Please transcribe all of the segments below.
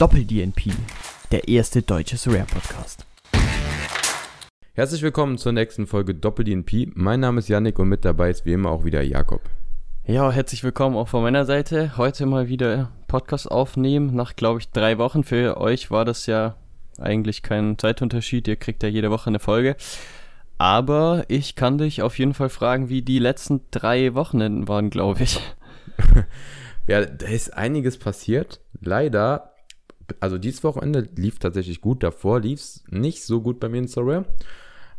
Doppel-DNP, der erste deutsche Rare-Podcast. Herzlich willkommen zur nächsten Folge Doppel-DNP. Mein Name ist Yannick und mit dabei ist wie immer auch wieder Jakob. Ja, herzlich willkommen auch von meiner Seite. Heute mal wieder Podcast aufnehmen. Nach, glaube ich, drei Wochen. Für euch war das ja eigentlich kein Zeitunterschied. Ihr kriegt ja jede Woche eine Folge. Aber ich kann dich auf jeden Fall fragen, wie die letzten drei Wochenenden waren, glaube ich. ja, da ist einiges passiert. Leider, also dieses Wochenende lief tatsächlich gut. Davor lief es nicht so gut bei mir in Sorare.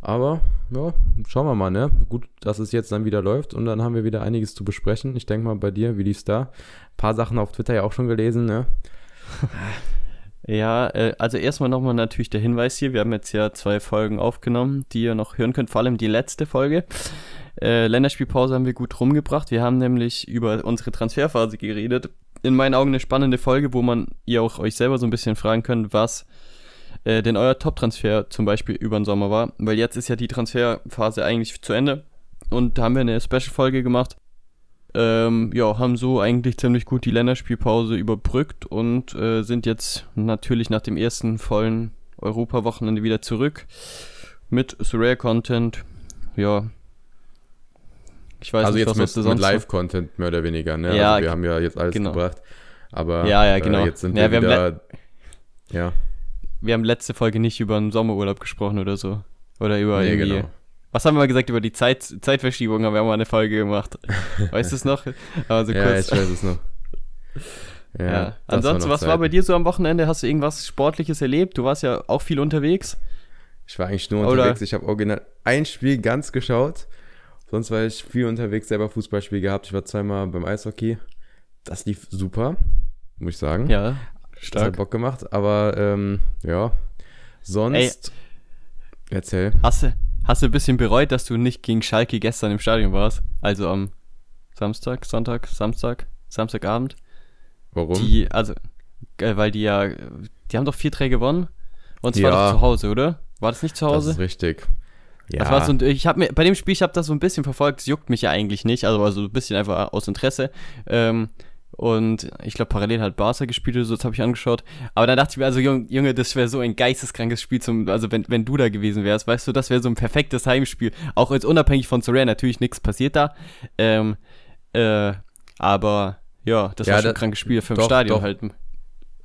Aber ja, schauen wir mal, ne? Gut, dass es jetzt dann wieder läuft und dann haben wir wieder einiges zu besprechen. Ich denke mal bei dir, wie lief's da? Ein paar Sachen auf Twitter ja auch schon gelesen, ne? Ja, äh, also erstmal nochmal natürlich der Hinweis hier. Wir haben jetzt ja zwei Folgen aufgenommen, die ihr noch hören könnt, vor allem die letzte Folge. Äh, Länderspielpause haben wir gut rumgebracht. Wir haben nämlich über unsere Transferphase geredet. In meinen Augen eine spannende Folge, wo man ihr auch euch selber so ein bisschen fragen könnt, was äh, denn euer Top-Transfer zum Beispiel über den Sommer war. Weil jetzt ist ja die Transferphase eigentlich zu Ende. Und da haben wir eine Special-Folge gemacht. Ähm, ja, haben so eigentlich ziemlich gut die Länderspielpause überbrückt und äh, sind jetzt natürlich nach dem ersten vollen Europa-Wochenende wieder zurück mit Surreal Content. Ja. Ich weiß also nicht, jetzt was mit, mit Live-Content mehr oder weniger, ne? Ja, also wir haben ja jetzt alles genau. gebracht. Aber ja, ja, genau. Äh, jetzt sind ja, wir, wir wieder. Ja wir haben letzte Folge nicht über einen Sommerurlaub gesprochen oder so. Oder über nee, irgendwie. Genau. Was haben wir mal gesagt über die Zeit, Zeitverschiebung? Haben wir mal eine Folge gemacht. Weißt du es noch? Also ja, kurz. ich weiß es noch. Ja. ja. Ansonsten, war was war bei dir so am Wochenende? Hast du irgendwas Sportliches erlebt? Du warst ja auch viel unterwegs. Ich war eigentlich nur unterwegs. Oder? Ich habe original ein Spiel ganz geschaut. Sonst war ich viel unterwegs, selber Fußballspiel gehabt. Ich war zweimal beim Eishockey. Das lief super, muss ich sagen. Ja. Stark. Das hat Bock gemacht, aber ähm, ja. Sonst. Ey, erzähl. Hast du, hast du ein bisschen bereut, dass du nicht gegen Schalke gestern im Stadion warst? Also am Samstag, Sonntag, Samstag, Samstagabend? Warum? Die, also, äh, weil die ja, die haben doch 4-3 gewonnen. Und zwar ja. doch zu Hause, oder? War das nicht zu Hause? Das ist richtig. Ja. Das war so, ich habe mir bei dem Spiel, ich habe das so ein bisschen verfolgt. Es juckt mich ja eigentlich nicht, also, also ein bisschen einfach aus Interesse. Ähm, und ich glaube, parallel hat Barca gespielt oder so, das habe ich angeschaut. Aber dann dachte ich mir, also Junge, das wäre so ein geisteskrankes Spiel zum, also wenn, wenn du da gewesen wärst, weißt du, das wäre so ein perfektes Heimspiel. Auch jetzt unabhängig von Soraya, natürlich nichts passiert da. Ähm, äh, aber ja, das ja, war schon ein krankes Spiel für ein Stadion doch. halten.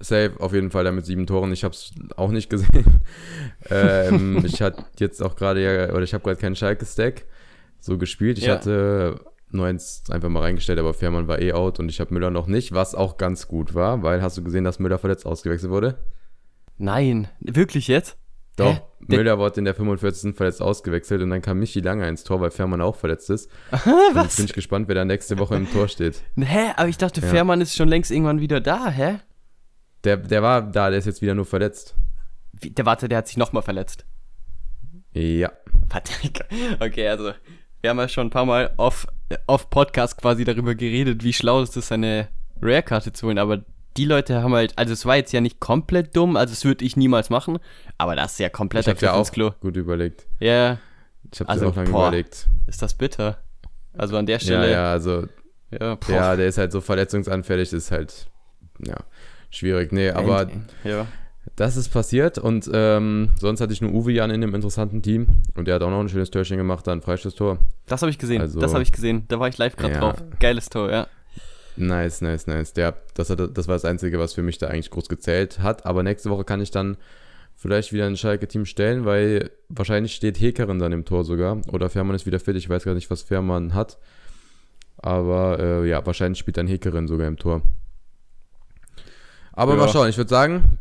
Safe, auf jeden Fall, damit sieben Toren. Ich habe es auch nicht gesehen. ähm, ich hatte jetzt auch gerade ja, oder ich habe gerade keinen Schalke-Stack so gespielt. Ich ja. hatte 9 einfach mal reingestellt, aber Fährmann war eh out und ich habe Müller noch nicht, was auch ganz gut war, weil hast du gesehen, dass Müller verletzt ausgewechselt wurde? Nein, wirklich jetzt? Doch, Hä? Müller wurde in der 45. verletzt ausgewechselt und dann kam Michi Lange ins Tor, weil Fährmann auch verletzt ist. was? Jetzt bin ich gespannt, wer da nächste Woche im Tor steht. Hä? Aber ich dachte, ja. Fährmann ist schon längst irgendwann wieder da, hä? Der, der war da, der ist jetzt wieder nur verletzt. Wie, der warte, der hat sich nochmal verletzt. Ja. Okay, also wir haben ja schon ein paar Mal auf, auf Podcast quasi darüber geredet, wie schlau es ist, eine Rare-Karte zu holen, aber die Leute haben halt, also es war jetzt ja nicht komplett dumm, also das würde ich niemals machen, aber das ist ja komplett Ich ja auch Klo. gut überlegt. Ja. Yeah. Ich habe also, auch lange boah, überlegt. Ist das bitter? Also an der Stelle. Ja, ja, also. Ja, ja, der ist halt so verletzungsanfällig, ist halt, ja, schwierig. Nee, aber. Ja. Das ist passiert und ähm, sonst hatte ich nur Uwe Jan in dem interessanten Team und der hat auch noch ein schönes Törchen gemacht, dann Freistoßtor. Das habe ich gesehen, also, das habe ich gesehen. Da war ich live gerade ja. drauf. Geiles Tor, ja. Nice, nice, nice. Der, das, hat, das war das Einzige, was für mich da eigentlich groß gezählt hat. Aber nächste Woche kann ich dann vielleicht wieder ein Schalke-Team stellen, weil wahrscheinlich steht Hekerin dann im Tor sogar. Oder Fährmann ist wieder fit. Ich weiß gar nicht, was Fährmann hat. Aber äh, ja, wahrscheinlich spielt dann Hekerin sogar im Tor. Aber ja. mal schauen. Ich würde sagen,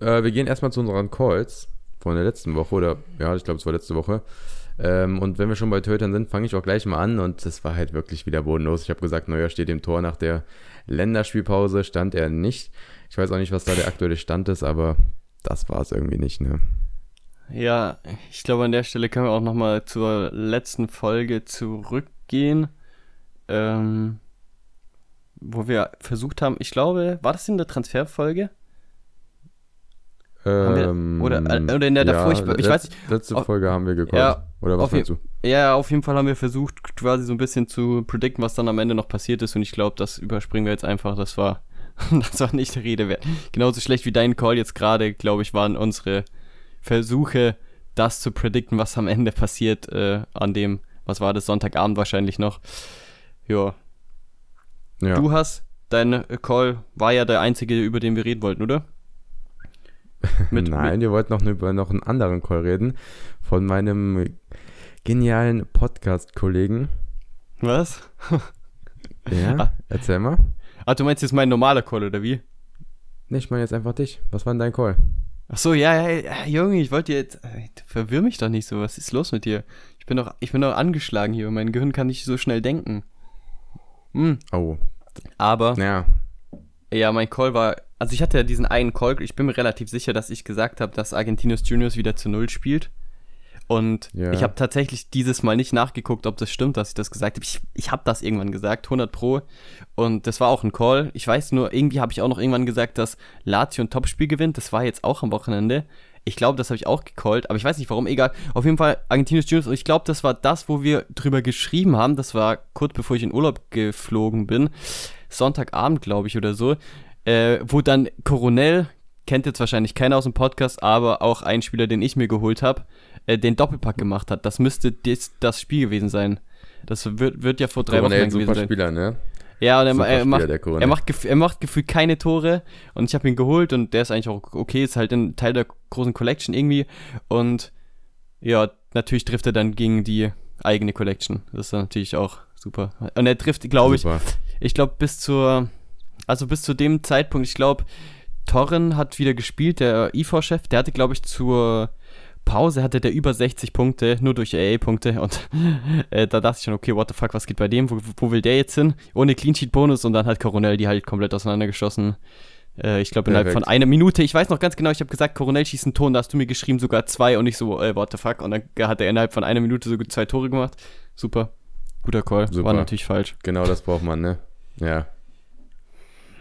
äh, wir gehen erstmal zu unseren Calls von der letzten Woche oder ja, ich glaube, es war letzte Woche. Ähm, und wenn wir schon bei Tötern sind, fange ich auch gleich mal an und das war halt wirklich wieder bodenlos. Ich habe gesagt, Neuer steht im Tor nach der Länderspielpause, stand er nicht. Ich weiß auch nicht, was da der aktuelle Stand ist, aber das war es irgendwie nicht, ne? Ja, ich glaube, an der Stelle können wir auch nochmal zur letzten Folge zurückgehen, ähm, wo wir versucht haben, ich glaube, war das in der Transferfolge? Ähm, oder, äh, oder in der davor, ja, ich, ich weiß nicht. Letzte Folge haben wir geguckt. Ja, oder was meinst du? Ja, auf jeden Fall haben wir versucht, quasi so ein bisschen zu predikten, was dann am Ende noch passiert ist. Und ich glaube, das überspringen wir jetzt einfach. Das war das war nicht der Rede wert. Genauso schlecht wie dein Call jetzt gerade, glaube ich, waren unsere Versuche, das zu predikten, was am Ende passiert, äh, an dem, was war das, Sonntagabend wahrscheinlich noch. Ja. Ja. Du hast, dein Call war ja der einzige, über den wir reden wollten, oder? Mit, Nein, wir wollten noch über noch einen anderen Call reden. Von meinem genialen Podcast-Kollegen. Was? ja, ah. erzähl mal. Ah, du meinst jetzt mein normaler Call, oder wie? Nee, ich meine jetzt einfach dich. Was war denn dein Call? Ach so, ja, ja, ja Junge, ich wollte jetzt. Äh, verwirr mich doch nicht so. Was ist los mit dir? Ich bin doch, ich bin doch angeschlagen hier. Mein Gehirn kann nicht so schnell denken. Hm. Oh. Aber. Ja. Ja, mein Call war. Also ich hatte ja diesen einen Call. Ich bin mir relativ sicher, dass ich gesagt habe, dass Argentinos Juniors wieder zu Null spielt. Und ja. ich habe tatsächlich dieses Mal nicht nachgeguckt, ob das stimmt, dass ich das gesagt habe. Ich, ich habe das irgendwann gesagt, 100 Pro. Und das war auch ein Call. Ich weiß nur, irgendwie habe ich auch noch irgendwann gesagt, dass Lazio ein Topspiel gewinnt. Das war jetzt auch am Wochenende. Ich glaube, das habe ich auch gecallt, aber ich weiß nicht warum. Egal. Auf jeden Fall Argentinos Juniors. Und ich glaube, das war das, wo wir drüber geschrieben haben. Das war kurz bevor ich in Urlaub geflogen bin. Sonntagabend, glaube ich, oder so. Äh, wo dann Coronel, kennt jetzt wahrscheinlich keiner aus dem Podcast, aber auch ein Spieler, den ich mir geholt habe, äh, den Doppelpack gemacht hat. Das müsste des, das Spiel gewesen sein. Das wird, wird ja vor drei Coronel Wochen gewesen sein. Spieler, ne? Ja, und er, er, macht, er, macht, er macht gefühlt keine Tore und ich habe ihn geholt und der ist eigentlich auch okay, ist halt ein Teil der großen Collection irgendwie und ja, natürlich trifft er dann gegen die eigene Collection. Das ist natürlich auch super. Und er trifft, glaube ich, ich glaube bis zur, also bis zu dem Zeitpunkt, ich glaube, Torren hat wieder gespielt, der IV-Chef, der hatte, glaube ich, zur Pause hatte der über 60 Punkte, nur durch AA-Punkte. Und äh, da dachte ich schon, okay, what the fuck, was geht bei dem? Wo, wo will der jetzt hin? Ohne Clean Sheet Bonus und dann hat Coronel die halt komplett auseinandergeschossen. Äh, ich glaube, innerhalb von einer Minute. Ich weiß noch ganz genau, ich habe gesagt, Coronel schießt einen Ton, da hast du mir geschrieben, sogar zwei und ich so, äh, what the fuck. Und dann hat er innerhalb von einer Minute so zwei Tore gemacht. Super. Guter Call. Super. War natürlich falsch. Genau das braucht man, ne? Ja.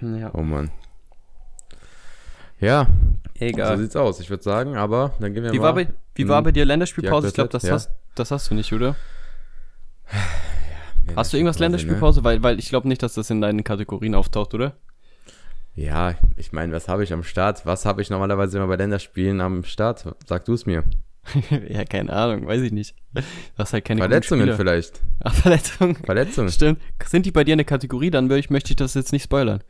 ja. Oh Mann. Ja, Egal. So sieht's aus, ich würde sagen, aber dann gehen wir wie mal. War bei, wie war bei dir Länderspielpause? Ich glaube, das, ja. hast, das hast du nicht, oder? Ja, hast du irgendwas? Länderspielpause? Ne? Weil, weil ich glaube nicht, dass das in deinen Kategorien auftaucht, oder? Ja, ich meine, was habe ich am Start? Was habe ich normalerweise immer bei Länderspielen am Start? Sag du es mir. ja, keine Ahnung, weiß ich nicht. Das halt keine Verletzungen vielleicht. Ach, Verletzungen. Verletzungen. Stimmt. Sind die bei dir in der Kategorie? Dann ich, möchte ich das jetzt nicht spoilern.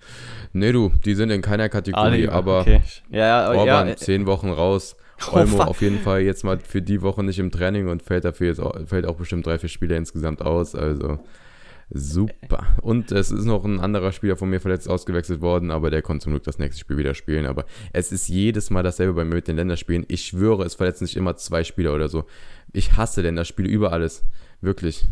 Nee, du, die sind in keiner Kategorie, ah, aber okay. ja, ja, Orban ja, zehn Wochen raus. Oh, Olmo auf jeden Fall jetzt mal für die Woche nicht im Training und fällt dafür jetzt auch, fällt auch bestimmt drei, vier Spiele insgesamt aus. Also Super. Und es ist noch ein anderer Spieler von mir verletzt ausgewechselt worden, aber der konnte zum Glück das nächste Spiel wieder spielen. Aber es ist jedes Mal dasselbe bei mir mit den Länderspielen. Ich schwöre, es verletzen sich immer zwei Spieler oder so. Ich hasse Länderspiele über alles. Wirklich.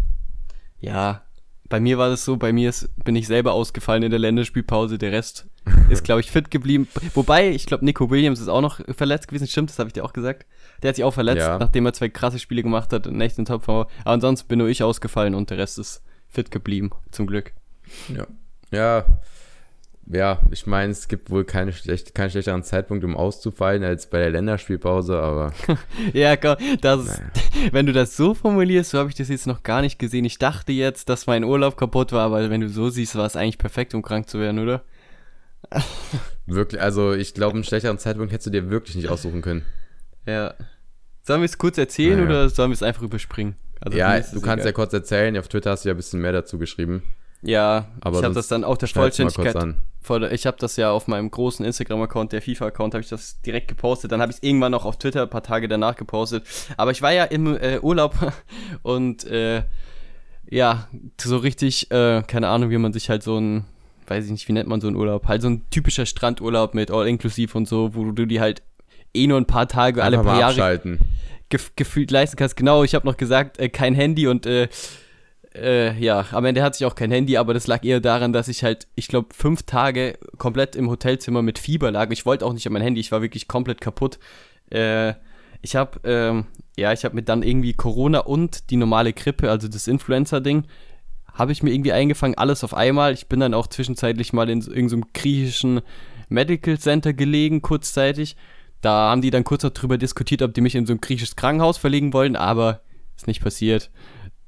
Ja, bei mir war das so, bei mir ist, bin ich selber ausgefallen in der Länderspielpause. Der Rest ist, glaube ich, fit geblieben. Wobei, ich glaube, Nico Williams ist auch noch verletzt gewesen. Stimmt, das habe ich dir auch gesagt. Der hat sich auch verletzt, ja. nachdem er zwei krasse Spiele gemacht hat und echt in Topform. Aber ansonsten bin nur ich ausgefallen und der Rest ist fit geblieben, zum Glück. Ja. Ja, ja, ich meine, es gibt wohl keine schlecht, keinen schlechteren Zeitpunkt, um auszufallen, als bei der Länderspielpause, aber. ja, komm, das naja. wenn du das so formulierst, so habe ich das jetzt noch gar nicht gesehen. Ich dachte jetzt, dass mein Urlaub kaputt war, aber wenn du so siehst, war es eigentlich perfekt, um krank zu werden, oder? wirklich, also ich glaube, einen schlechteren Zeitpunkt hättest du dir wirklich nicht aussuchen können. Ja. Sollen wir es kurz erzählen naja. oder sollen wir es einfach überspringen? Also ja, du kannst egal. ja kurz erzählen. Auf Twitter hast du ja ein bisschen mehr dazu geschrieben. Ja, aber ich habe das dann auch der Vollständigkeit. Ich habe das ja auf meinem großen Instagram-Account, der FIFA-Account, habe ich das direkt gepostet. Dann habe ich es irgendwann noch auf Twitter ein paar Tage danach gepostet. Aber ich war ja im äh, Urlaub und äh, ja, so richtig, äh, keine Ahnung, wie man sich halt so ein, weiß ich nicht, wie nennt man so einen Urlaub, halt so ein typischer Strandurlaub mit All-Inclusive und so, wo du die halt eh nur ein paar Tage, Einfach alle paar Jahre. Abschalten gef gefühlt leisten kannst. Genau, ich habe noch gesagt, äh, kein Handy und äh, äh, ja, am Ende hatte ich auch kein Handy, aber das lag eher daran, dass ich halt, ich glaube, fünf Tage komplett im Hotelzimmer mit Fieber lag. Ich wollte auch nicht an mein Handy, ich war wirklich komplett kaputt. Äh, ich habe, ähm, ja, ich habe mir dann irgendwie Corona und die normale Grippe, also das Influencer-Ding, habe ich mir irgendwie eingefangen, alles auf einmal. Ich bin dann auch zwischenzeitlich mal in irgendeinem so griechischen Medical Center gelegen, kurzzeitig. Da haben die dann kurz darüber diskutiert, ob die mich in so ein griechisches Krankenhaus verlegen wollen, aber ist nicht passiert.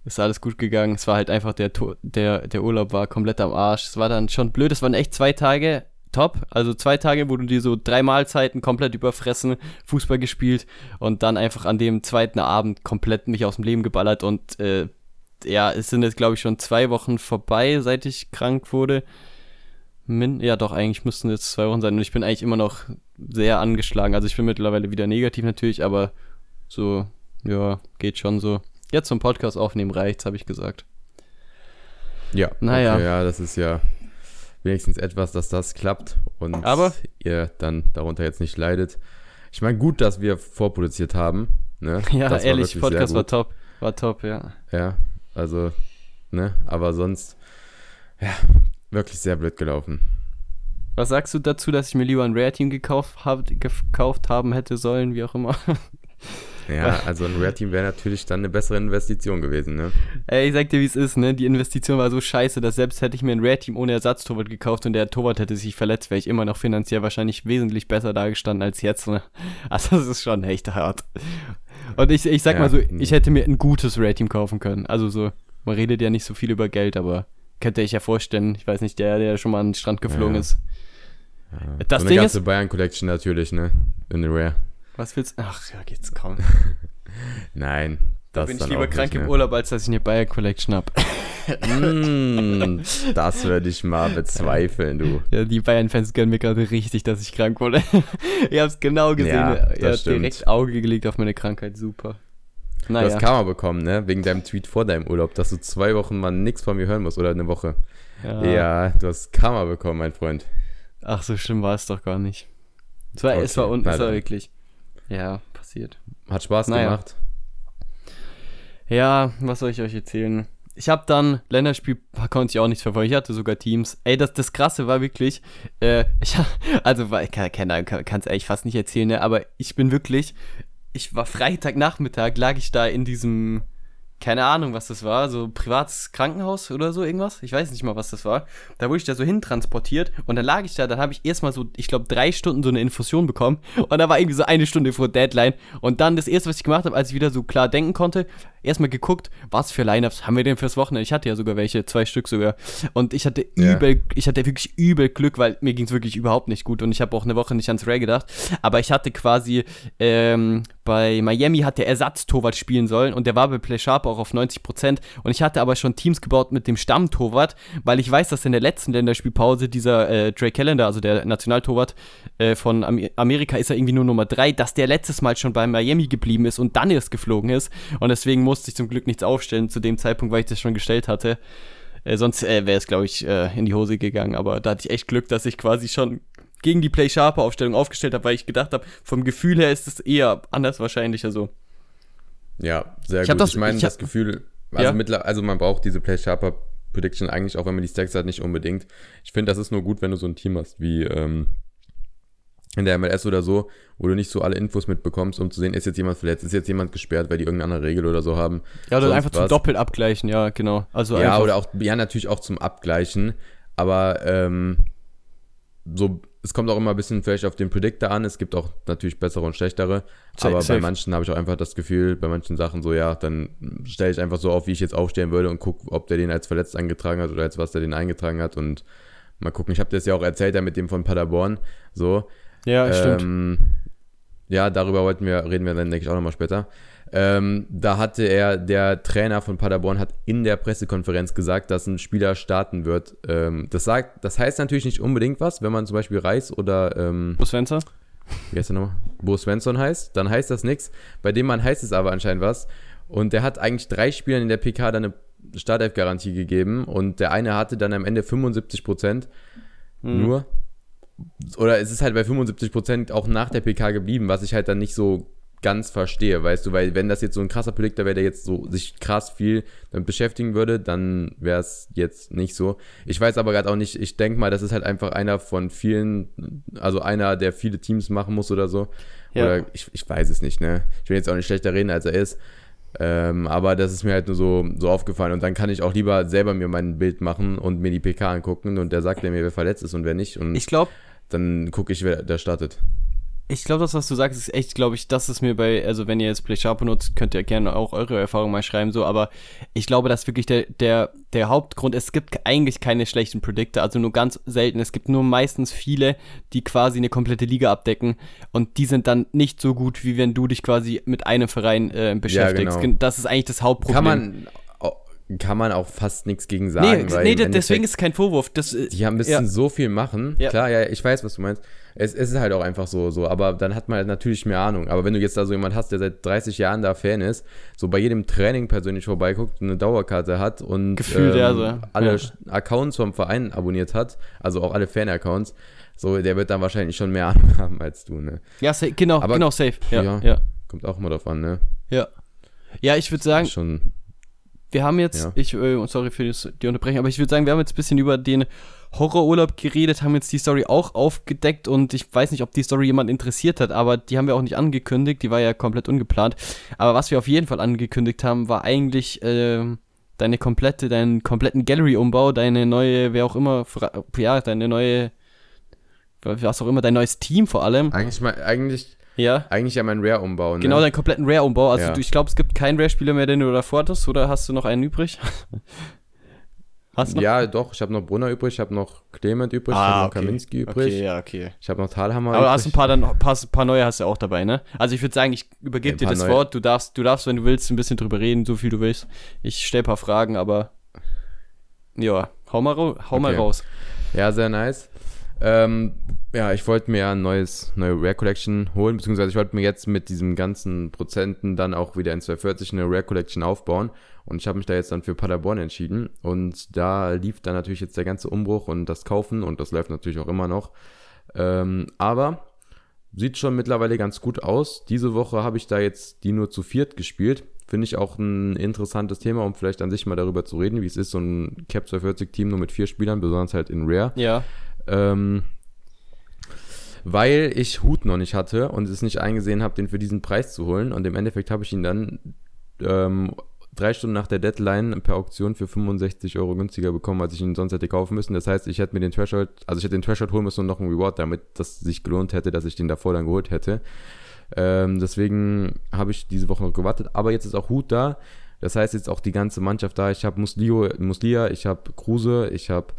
Ist alles gut gegangen. Es war halt einfach der, der, der Urlaub war komplett am Arsch. Es war dann schon blöd. Es waren echt zwei Tage top. Also zwei Tage, wo du dir so drei Mahlzeiten komplett überfressen, Fußball gespielt und dann einfach an dem zweiten Abend komplett mich aus dem Leben geballert und äh, ja, es sind jetzt, glaube ich, schon zwei Wochen vorbei, seit ich krank wurde. Min ja, doch, eigentlich müssten jetzt zwei Wochen sein. Und ich bin eigentlich immer noch sehr angeschlagen. Also ich bin mittlerweile wieder negativ natürlich, aber so, ja, geht schon so. Jetzt zum Podcast aufnehmen reicht's, habe ich gesagt. Ja, naja. Okay, ja, das ist ja wenigstens etwas, dass das klappt und aber ihr dann darunter jetzt nicht leidet. Ich meine, gut, dass wir vorproduziert haben. Ne? Ja, das ehrlich, Podcast war top. War top, ja. Ja, also, ne, aber sonst, ja, wirklich sehr blöd gelaufen. Was sagst du dazu, dass ich mir lieber ein Rare-Team gekauft, hab, gekauft haben hätte sollen, wie auch immer? Ja, also ein Rare-Team wäre natürlich dann eine bessere Investition gewesen, ne? Ey, ich sag dir, wie es ist, ne? Die Investition war so scheiße, dass selbst hätte ich mir ein Rare-Team ohne Ersatztorwart gekauft und der Torwart hätte sich verletzt, wäre ich immer noch finanziell wahrscheinlich wesentlich besser dagestanden als jetzt, ne? Also das ist schon echt hart. Und ich, ich sag ja, mal so, ich hätte mir ein gutes Rare-Team kaufen können. Also so, man redet ja nicht so viel über Geld, aber könnte ich ja vorstellen, ich weiß nicht, der, der schon mal an den Strand geflogen ja. ist. Ja. Das Und Ding ganze Bayern Collection natürlich, ne? In the Rare. Was willst du? Ach, ja, geht's kaum. Nein. Da bin ich lieber krank nicht, im ne? Urlaub, als dass ich eine Bayer Collection hab. mm, das würde ich mal bezweifeln, du. Ja, die Bayern-Fans gönnen mir gerade richtig, dass ich krank wurde. Ihr habt es genau gesehen. Ja, Ihr habt direkt Auge gelegt auf meine Krankheit. Super. Naja. Du hast Karma bekommen, ne? Wegen deinem Tweet vor deinem Urlaub, dass du zwei Wochen mal nichts von mir hören musst oder eine Woche. Ja. ja, du hast Karma bekommen, mein Freund. Ach, so schlimm war es doch gar nicht. Es war, okay. es war, es war wirklich. Ja, passiert. Hat Spaß naja. gemacht. Ja, was soll ich euch erzählen? Ich habe dann Länderspiel, konnte ich auch nichts verfolgen. Ich hatte sogar Teams. Ey, das, das Krasse war wirklich, äh, ich, also ich kann es kann, eigentlich fast nicht erzählen, ne? aber ich bin wirklich, ich war Freitagnachmittag, lag ich da in diesem keine Ahnung, was das war, so privates Krankenhaus oder so irgendwas. Ich weiß nicht mal, was das war. Da wurde ich da so hintransportiert und dann lag ich da, dann habe ich erstmal so, ich glaube, drei Stunden so eine Infusion bekommen und da war irgendwie so eine Stunde vor Deadline und dann das erste, was ich gemacht habe, als ich wieder so klar denken konnte, erstmal geguckt, was für Lineups haben wir denn fürs Wochenende? Ich hatte ja sogar welche, zwei Stück sogar und ich hatte ja. übel, ich hatte wirklich übel Glück, weil mir ging es wirklich überhaupt nicht gut und ich habe auch eine Woche nicht ans Ray gedacht, aber ich hatte quasi ähm, bei Miami hat der Ersatztorwart spielen sollen und der war bei Play Sharp auch auf 90 Prozent. Und ich hatte aber schon Teams gebaut mit dem Stammtorwart, weil ich weiß, dass in der letzten Länderspielpause dieser äh, Drake Callender, also der Nationaltorwart äh, von Am Amerika, ist er irgendwie nur Nummer 3, dass der letztes Mal schon bei Miami geblieben ist und dann erst geflogen ist. Und deswegen musste ich zum Glück nichts aufstellen zu dem Zeitpunkt, weil ich das schon gestellt hatte. Äh, sonst äh, wäre es, glaube ich, äh, in die Hose gegangen. Aber da hatte ich echt Glück, dass ich quasi schon gegen die Play Sharper Aufstellung aufgestellt habe, weil ich gedacht habe, vom Gefühl her ist es eher anders wahrscheinlich. Also. Ja, sehr ich gut. Das, ich meine, das Gefühl, also, ja? also man braucht diese Play Sharper Prediction eigentlich, auch wenn man die Stacks hat, nicht unbedingt. Ich finde, das ist nur gut, wenn du so ein Team hast wie ähm, in der MLS oder so, wo du nicht so alle Infos mitbekommst, um zu sehen, ist jetzt jemand verletzt, ist jetzt jemand gesperrt, weil die irgendeine andere Regel oder so haben. Ja, oder einfach was. zum Doppelt abgleichen, ja, genau. Also ja, oder auch, ja, natürlich auch zum Abgleichen, aber ähm, so es kommt auch immer ein bisschen vielleicht auf den Predictor an. Es gibt auch natürlich bessere und schlechtere. Safe, aber safe. bei manchen habe ich auch einfach das Gefühl, bei manchen Sachen so, ja, dann stelle ich einfach so auf, wie ich jetzt aufstellen würde und gucke, ob der den als verletzt eingetragen hat oder als was der den eingetragen hat. Und mal gucken. Ich habe das ja auch erzählt, ja, mit dem von Paderborn. So. Ja, ähm, stimmt. Ja, darüber wollten wir, reden wir dann, denke ich, auch nochmal später. Ähm, da hatte er, der Trainer von Paderborn hat in der Pressekonferenz gesagt, dass ein Spieler starten wird. Ähm, das, sagt, das heißt natürlich nicht unbedingt was, wenn man zum Beispiel Reis oder ähm, Bo Svensson? Wie heißt der nochmal? Bo Svensson heißt, dann heißt das nichts. Bei dem Mann heißt es aber anscheinend was. Und der hat eigentlich drei Spielern in der PK dann eine Startelf-Garantie gegeben und der eine hatte dann am Ende 75 Prozent. Hm. Nur. Oder es ist halt bei 75 Prozent auch nach der PK geblieben, was ich halt dann nicht so ganz verstehe, weißt du, weil wenn das jetzt so ein krasser Predictor wäre, der jetzt so sich krass viel damit beschäftigen würde, dann wäre es jetzt nicht so. Ich weiß aber gerade auch nicht, ich denke mal, das ist halt einfach einer von vielen, also einer, der viele Teams machen muss oder so. Ja. Oder ich, ich weiß es nicht, ne? Ich will jetzt auch nicht schlechter reden, als er ist. Ähm, aber das ist mir halt nur so, so aufgefallen. Und dann kann ich auch lieber selber mir mein Bild machen und mir die PK angucken und der sagt mir, wer verletzt ist und wer nicht. Und ich glaube, dann gucke ich, wer der startet. Ich glaube, das, was du sagst, ist echt, glaube ich, das ist mir bei, also wenn ihr jetzt Play Sharp benutzt, könnt ihr gerne auch eure Erfahrungen mal schreiben, so, aber ich glaube, dass wirklich der, der, der Hauptgrund, es gibt eigentlich keine schlechten Predictor, also nur ganz selten. Es gibt nur meistens viele, die quasi eine komplette Liga abdecken und die sind dann nicht so gut, wie wenn du dich quasi mit einem Verein äh, beschäftigst. Ja, genau. Das ist eigentlich das Hauptproblem. Kann man kann man auch fast nichts gegen sagen. Nee, nee deswegen ist es kein Vorwurf. Das, äh, die haben müssen ja. so viel machen. Ja. Klar, ja, ich weiß, was du meinst. Es, es, ist halt auch einfach so, so, aber dann hat man halt natürlich mehr Ahnung. Aber wenn du jetzt da so jemand hast, der seit 30 Jahren da Fan ist, so bei jedem Training persönlich vorbeiguckt, eine Dauerkarte hat und Gefühlt, ähm, ja, so. alle ja. Accounts vom Verein abonniert hat, also auch alle Fan-Accounts, so, der wird dann wahrscheinlich schon mehr Ahnung haben als du, ne? Ja, genau, aber, genau, safe. Ja, ja, Kommt auch immer drauf an, ne? Ja. Ja, ich würde sagen. Schon wir haben jetzt, ja. ich, äh, sorry für die Unterbrechung, aber ich würde sagen, wir haben jetzt ein bisschen über den Horrorurlaub geredet, haben jetzt die Story auch aufgedeckt und ich weiß nicht, ob die Story jemand interessiert hat, aber die haben wir auch nicht angekündigt, die war ja komplett ungeplant. Aber was wir auf jeden Fall angekündigt haben, war eigentlich äh, deine komplette, deinen kompletten Gallery-Umbau, deine neue, wer auch immer, ja, deine neue, was auch immer, dein neues Team vor allem. Eigentlich, mal, eigentlich ja. Eigentlich ja mein Rare-Umbau, ne? Genau, deinen kompletten Rare-Umbau. Also ja. du, ich glaube, es gibt keinen Rare-Spieler mehr, den du davor hattest, oder hast du noch einen übrig? Hast du noch? Ja, doch, ich habe noch Brunner übrig, ich habe noch Clement übrig, ah, ich habe noch okay. Kaminski übrig. Okay, ja, okay. Ich habe noch Talhammer Aber übrig. hast ein paar, dann, paar, paar neue hast du auch dabei, ne? Also ich würde sagen, ich übergebe dir das neue. Wort. Du darfst, du darfst, wenn du willst, ein bisschen drüber reden, so viel du willst. Ich stelle ein paar Fragen, aber ja, hau mal, hau okay. mal raus. Ja, sehr nice. Ähm, ja, ich wollte mir ein neues, neue Rare Collection holen, beziehungsweise ich wollte mir jetzt mit diesen ganzen Prozenten dann auch wieder in 240 eine Rare Collection aufbauen. Und ich habe mich da jetzt dann für Paderborn entschieden. Und da lief dann natürlich jetzt der ganze Umbruch und das Kaufen und das läuft natürlich auch immer noch. Ähm, aber sieht schon mittlerweile ganz gut aus. Diese Woche habe ich da jetzt die nur zu viert gespielt. Finde ich auch ein interessantes Thema, um vielleicht an sich mal darüber zu reden, wie es ist, so ein Cap 240 Team nur mit vier Spielern, besonders halt in Rare. Ja. Ähm, weil ich Hut noch nicht hatte und es nicht eingesehen habe, den für diesen Preis zu holen. Und im Endeffekt habe ich ihn dann ähm, drei Stunden nach der Deadline per Auktion für 65 Euro günstiger bekommen, als ich ihn sonst hätte kaufen müssen. Das heißt, ich hätte mir den Threshold, also ich hätte den Threshold holen müssen und noch einen Reward, damit das sich gelohnt hätte, dass ich den davor dann geholt hätte. Ähm, deswegen habe ich diese Woche noch gewartet. Aber jetzt ist auch Hut da. Das heißt, jetzt auch die ganze Mannschaft da. Ich habe Muslia, ich habe Kruse, ich habe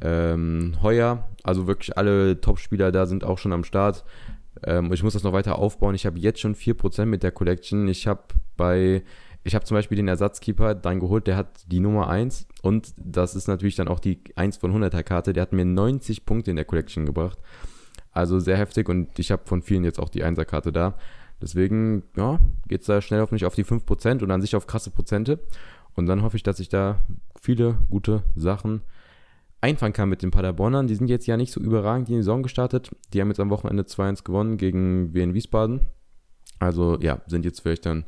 ähm, Heuer, also wirklich alle Top-Spieler da sind auch schon am Start. Ähm, ich muss das noch weiter aufbauen. Ich habe jetzt schon 4% mit der Collection. Ich habe bei, ich habe zum Beispiel den Ersatzkeeper dann geholt, der hat die Nummer 1 und das ist natürlich dann auch die 1 von 100er Karte. Der hat mir 90 Punkte in der Collection gebracht. Also sehr heftig und ich habe von vielen jetzt auch die 1er Karte da. Deswegen, ja, geht es da schnell auf mich auf die 5% und an sich auf krasse Prozente. Und dann hoffe ich, dass ich da viele gute Sachen einfangen kann mit den Paderbornern. Die sind jetzt ja nicht so überragend in die Saison gestartet. Die haben jetzt am Wochenende 2-1 gewonnen gegen Wien Wiesbaden. Also ja, sind jetzt vielleicht dann,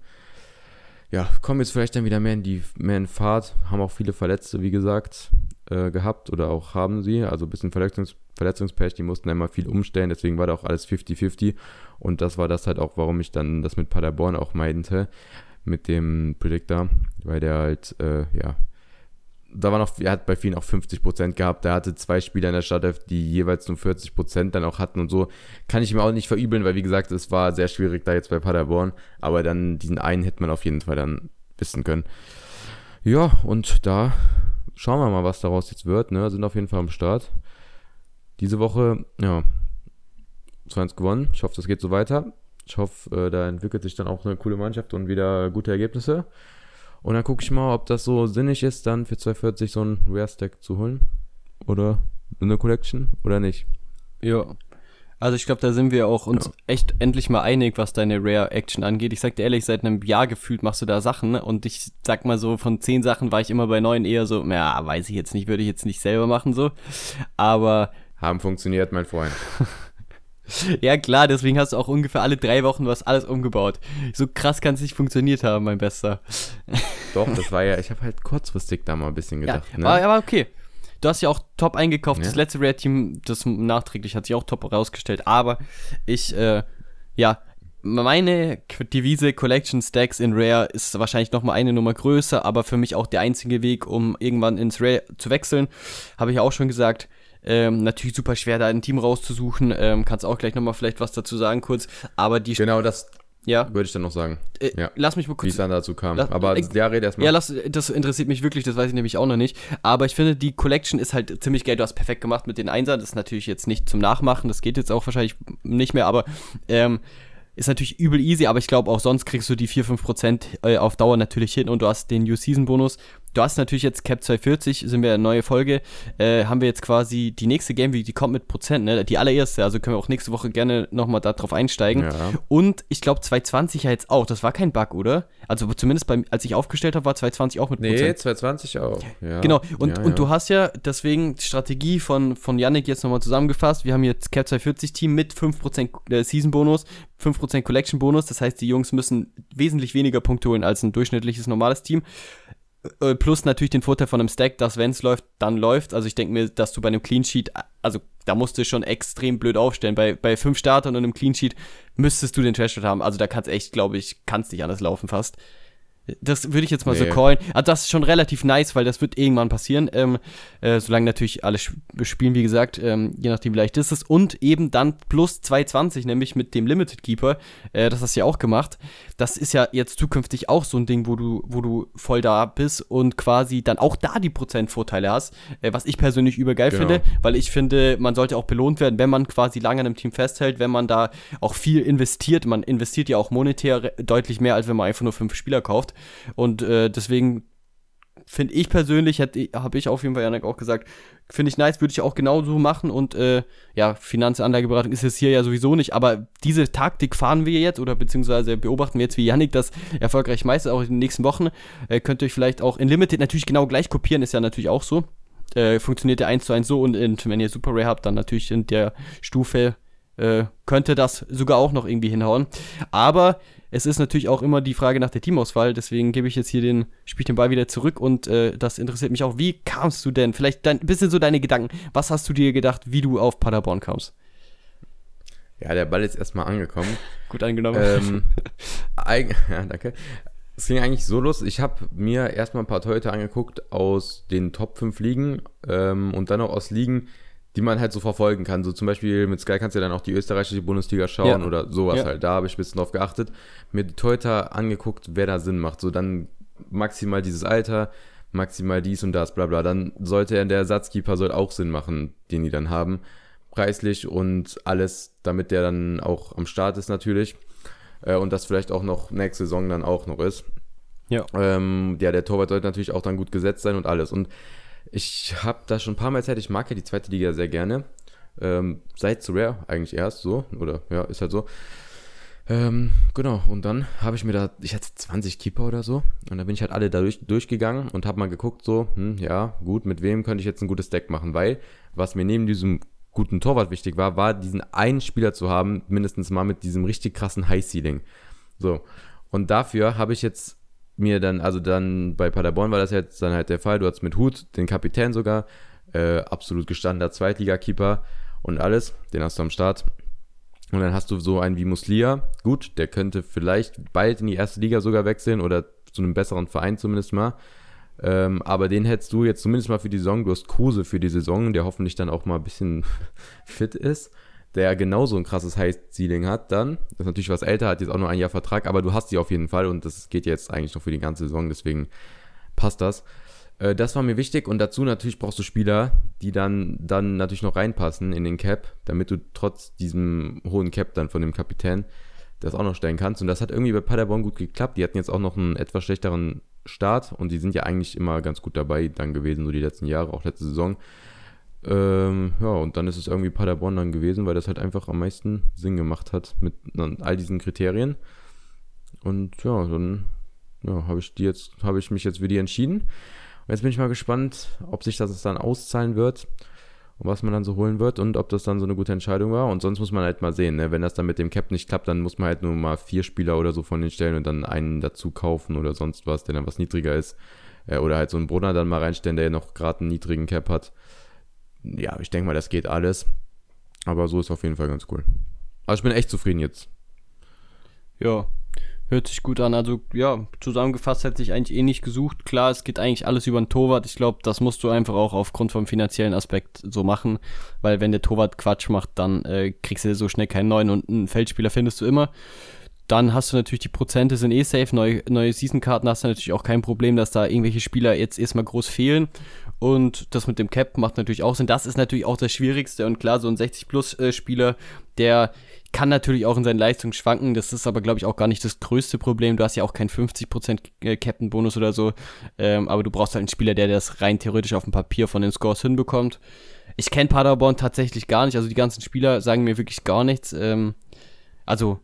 ja, kommen jetzt vielleicht dann wieder mehr in die mehr in Fahrt. Haben auch viele Verletzte, wie gesagt, äh, gehabt oder auch haben sie. Also ein bisschen Verletzungs Verletzungspech, die mussten einmal viel umstellen, deswegen war da auch alles 50-50. Und das war das halt auch, warum ich dann das mit Paderborn auch meidente, mit dem Predictor, weil der halt, äh, ja, da war noch, er hat bei vielen auch 50 Prozent gehabt. Er hatte zwei Spieler in der Startelf, die jeweils nur 40 Prozent dann auch hatten und so. Kann ich ihm auch nicht verübeln, weil wie gesagt, es war sehr schwierig da jetzt bei Paderborn. Aber dann diesen einen hätte man auf jeden Fall dann wissen können. Ja, und da schauen wir mal, was daraus jetzt wird. Ne? Sind auf jeden Fall am Start. Diese Woche, ja, 2-1 gewonnen. Ich hoffe, das geht so weiter. Ich hoffe, äh, da entwickelt sich dann auch eine coole Mannschaft und wieder gute Ergebnisse. Und dann gucke ich mal, ob das so sinnig ist, dann für 240 so ein Rare-Stack zu holen. Oder eine Collection oder nicht. Ja. Also ich glaube, da sind wir auch uns ja. echt endlich mal einig, was deine Rare-Action angeht. Ich sag dir ehrlich, seit einem Jahr gefühlt machst du da Sachen ne? und ich sag mal so, von zehn Sachen war ich immer bei neun eher so, ja, weiß ich jetzt nicht, würde ich jetzt nicht selber machen so. Aber... Haben funktioniert, mein Freund. Ja, klar, deswegen hast du auch ungefähr alle drei Wochen was alles umgebaut. So krass kann es nicht funktioniert haben, mein Bester. Doch, das war ja, ich habe halt kurzfristig da mal ein bisschen gedacht. Ja, ne? aber, aber okay. Du hast ja auch top eingekauft. Ja. Das letzte Rare-Team, das nachträglich hat sich auch top rausgestellt. Aber ich, äh, ja, meine Devise Collection Stacks in Rare ist wahrscheinlich nochmal eine Nummer größer, aber für mich auch der einzige Weg, um irgendwann ins Rare zu wechseln. Habe ich auch schon gesagt Ähm, natürlich super schwer, da ein Team rauszusuchen. Ähm, kannst auch gleich nochmal vielleicht was dazu sagen, kurz. Aber die. Genau, das ja. würde ich dann noch sagen. Äh, ja. Lass mich mal Wie kurz. es dann dazu kam. Lass- Aber äh, ja, red erstmal. Ja, lass, das interessiert mich wirklich, das weiß ich nämlich auch noch nicht. Aber ich finde, die Collection ist halt ziemlich geil. Du hast perfekt gemacht mit den Einsern. Das ist natürlich jetzt nicht zum Nachmachen. Das geht jetzt auch wahrscheinlich nicht mehr, aber ähm, ist natürlich übel easy. Aber ich glaube, auch sonst kriegst du die 4-5% äh, auf Dauer natürlich hin und du hast den New-Season-Bonus. Du hast natürlich jetzt Cap 240, sind wir eine neue Folge. Äh, haben wir jetzt quasi die nächste Game Week, die kommt mit Prozent, ne? Die allererste. Also können wir auch nächste Woche gerne nochmal darauf einsteigen. Ja. Und ich glaube 220 ja jetzt auch. Das war kein Bug, oder? Also zumindest beim, als ich aufgestellt habe, war 220 auch mit Nee, Prozent. 220 auch. Ja. Genau, und, ja, und du hast ja deswegen die Strategie von, von Yannick jetzt nochmal zusammengefasst. Wir haben jetzt Cap 240 Team mit 5% äh, Season Bonus, 5% Collection Bonus. Das heißt, die Jungs müssen wesentlich weniger Punkte holen als ein durchschnittliches normales Team. Äh, Plus natürlich den Vorteil von einem Stack, dass wenn es läuft, dann läuft. Also ich denke mir, dass du bei einem Clean Sheet, also da musst du schon extrem blöd aufstellen. Bei, bei fünf Startern und einem Clean Sheet müsstest du den Trash haben. Also da kannst echt, glaube ich, kannst nicht anders laufen fast. Das würde ich jetzt mal so Nee. callen. Also das ist schon relativ nice, weil das wird irgendwann passieren. Ähm, äh, solange natürlich alle sp- spielen, wie gesagt, ähm, je nachdem wie leicht ist es. Und eben dann plus 220, nämlich mit dem Limited Keeper. Äh, das hast du ja auch gemacht. Das ist ja jetzt zukünftig auch so ein Ding, wo du, wo du voll da bist und quasi dann auch da die Prozentvorteile hast. Äh, was ich persönlich übergeil Genau. finde, weil ich finde, man sollte auch belohnt werden, wenn man quasi lange an einem Team festhält, wenn man da auch viel investiert. Man investiert ja auch monetär deutlich mehr, als wenn man einfach nur fünf Spieler kauft. Und äh, deswegen finde ich persönlich, habe ich auf jeden Fall Janik auch gesagt, finde ich nice, würde ich auch genauso machen und äh, ja, Finanzanlageberatung ist es hier ja sowieso nicht, aber diese Taktik fahren wir jetzt oder beziehungsweise beobachten wir jetzt, wie Yannick das erfolgreich meistert, auch in den nächsten Wochen. Äh, könnt ihr euch vielleicht auch in Limited natürlich genau gleich kopieren, ist ja natürlich auch so. Äh, funktioniert der 1 zu 1 so und in, wenn ihr Super Rare habt, dann natürlich in der Stufe äh, könnte das sogar auch noch irgendwie hinhauen. Aber es ist natürlich auch immer die Frage nach der Teamauswahl, deswegen gebe ich jetzt hier den, spiel ich den Ball wieder zurück und äh, das interessiert mich auch. Wie kamst du denn? Vielleicht ein bisschen so deine Gedanken. Was hast du dir gedacht, wie du auf Paderborn kamst? Ja, der Ball ist erstmal angekommen. Gut angenommen. ähm, eig- ja, danke. Es ging eigentlich so los. Ich habe mir erstmal ein paar Torhüter angeguckt aus den Top 5 Ligen ähm, und dann auch aus Ligen, die man halt so verfolgen kann. So zum Beispiel mit Sky kannst du ja dann auch die österreichische Bundesliga schauen Ja. oder sowas Ja. halt. Da habe ich ein bisschen drauf geachtet. Mir die Torhüter angeguckt, wer da Sinn macht. So dann maximal dieses Alter, maximal dies und das, bla bla. Dann sollte er, der Ersatzkeeper soll auch Sinn machen, den die dann haben. Preislich und alles, damit der dann auch am Start ist natürlich. Äh, und das vielleicht auch noch nächste Saison dann auch noch ist. ja. Ähm, ja, der Torwart sollte natürlich auch dann gut gesetzt sein und alles. Und ich habe da schon ein paar Mal Zeit, ich mag ja die zweite Liga sehr gerne. Ähm, seit zu Rare eigentlich erst so. Oder ja, ist halt so. Ähm, genau, und dann habe ich mir da, ich hatte 20 Keeper oder so. Und da bin ich halt alle da durch, durchgegangen und habe mal geguckt, so, hm, ja, gut, mit wem könnte ich jetzt ein gutes Deck machen? Weil, was mir neben diesem guten Torwart wichtig war, war diesen einen Spieler zu haben, mindestens mal mit diesem richtig krassen High Ceiling. So. Und dafür habe ich jetzt mir dann, also dann bei Paderborn war das jetzt dann halt der Fall, du hattest mit Hut den Kapitän sogar, äh, absolut gestandener Zweitligakeeper und alles, den hast du am Start. Und dann hast du so einen wie Muslia, gut, der könnte vielleicht bald in die erste Liga sogar wechseln oder zu einem besseren Verein zumindest mal. Ähm, aber den hättest du jetzt zumindest mal für die Saison, du hast Kruse für die Saison, der hoffentlich dann auch mal ein bisschen fit ist, der genauso ein krasses High-Ceiling hat dann. Das ist natürlich was älter, hat jetzt auch nur ein Jahr Vertrag, aber du hast die auf jeden Fall und das geht jetzt eigentlich noch für die ganze Saison, deswegen passt das. Äh, das war mir wichtig und dazu natürlich brauchst du Spieler, die dann, dann natürlich noch reinpassen in den Cap, damit du trotz diesem hohen Cap dann von dem Kapitän das auch noch stellen kannst. Und das hat irgendwie bei Paderborn gut geklappt. Die hatten jetzt auch noch einen etwas schlechteren Start und die sind ja eigentlich immer ganz gut dabei dann gewesen, so die letzten Jahre, auch letzte Saison. Ähm, ja, und dann ist es irgendwie Paderborn dann gewesen, weil das halt einfach am meisten Sinn gemacht hat mit all diesen Kriterien. Und ja, dann ja, habe ich die ich mich jetzt für die entschieden. Und jetzt bin ich mal gespannt, ob sich das dann auszahlen wird und was man dann so holen wird und ob das dann so eine gute Entscheidung war. Und sonst muss man halt mal sehen, ne? wenn das dann mit dem Cap nicht klappt, dann muss man halt nur mal vier Spieler oder so von den stellen und dann einen dazu kaufen oder sonst was, der dann was niedriger ist. Äh, oder halt so einen Brunner dann mal reinstellen, der noch gerade einen niedrigen Cap hat. Ja, ich denke mal, das geht alles. Aber so ist auf jeden Fall ganz cool. Also ich bin echt zufrieden jetzt. Ja. Hört sich gut an. Also, ja, zusammengefasst hätte ich eigentlich eh nicht gesucht. Klar, es geht eigentlich alles über den Torwart. Ich glaube, das musst du einfach auch aufgrund vom finanziellen Aspekt so machen. Weil wenn der Torwart Quatsch macht, dann äh, kriegst du so schnell keinen neuen und einen Feldspieler findest du immer. Dann hast du natürlich die Prozente sind eh safe. Neue, neue Season-Karten hast du natürlich auch kein Problem, dass da irgendwelche Spieler jetzt erstmal groß fehlen. Und das mit dem Cap macht natürlich auch Sinn. Das ist natürlich auch das Schwierigste. Und klar, so ein 60-Plus-Spieler, äh, der kann natürlich auch in seinen Leistungen schwanken. Das ist aber, glaube ich, auch gar nicht das größte Problem. Du hast ja auch keinen 50% äh, Captain-Bonus oder so. Ähm, aber du brauchst halt einen Spieler, der das rein theoretisch auf dem Papier von den Scores hinbekommt. Ich kenne Paderborn tatsächlich gar nicht. Also die ganzen Spieler sagen mir wirklich gar nichts. Ähm, also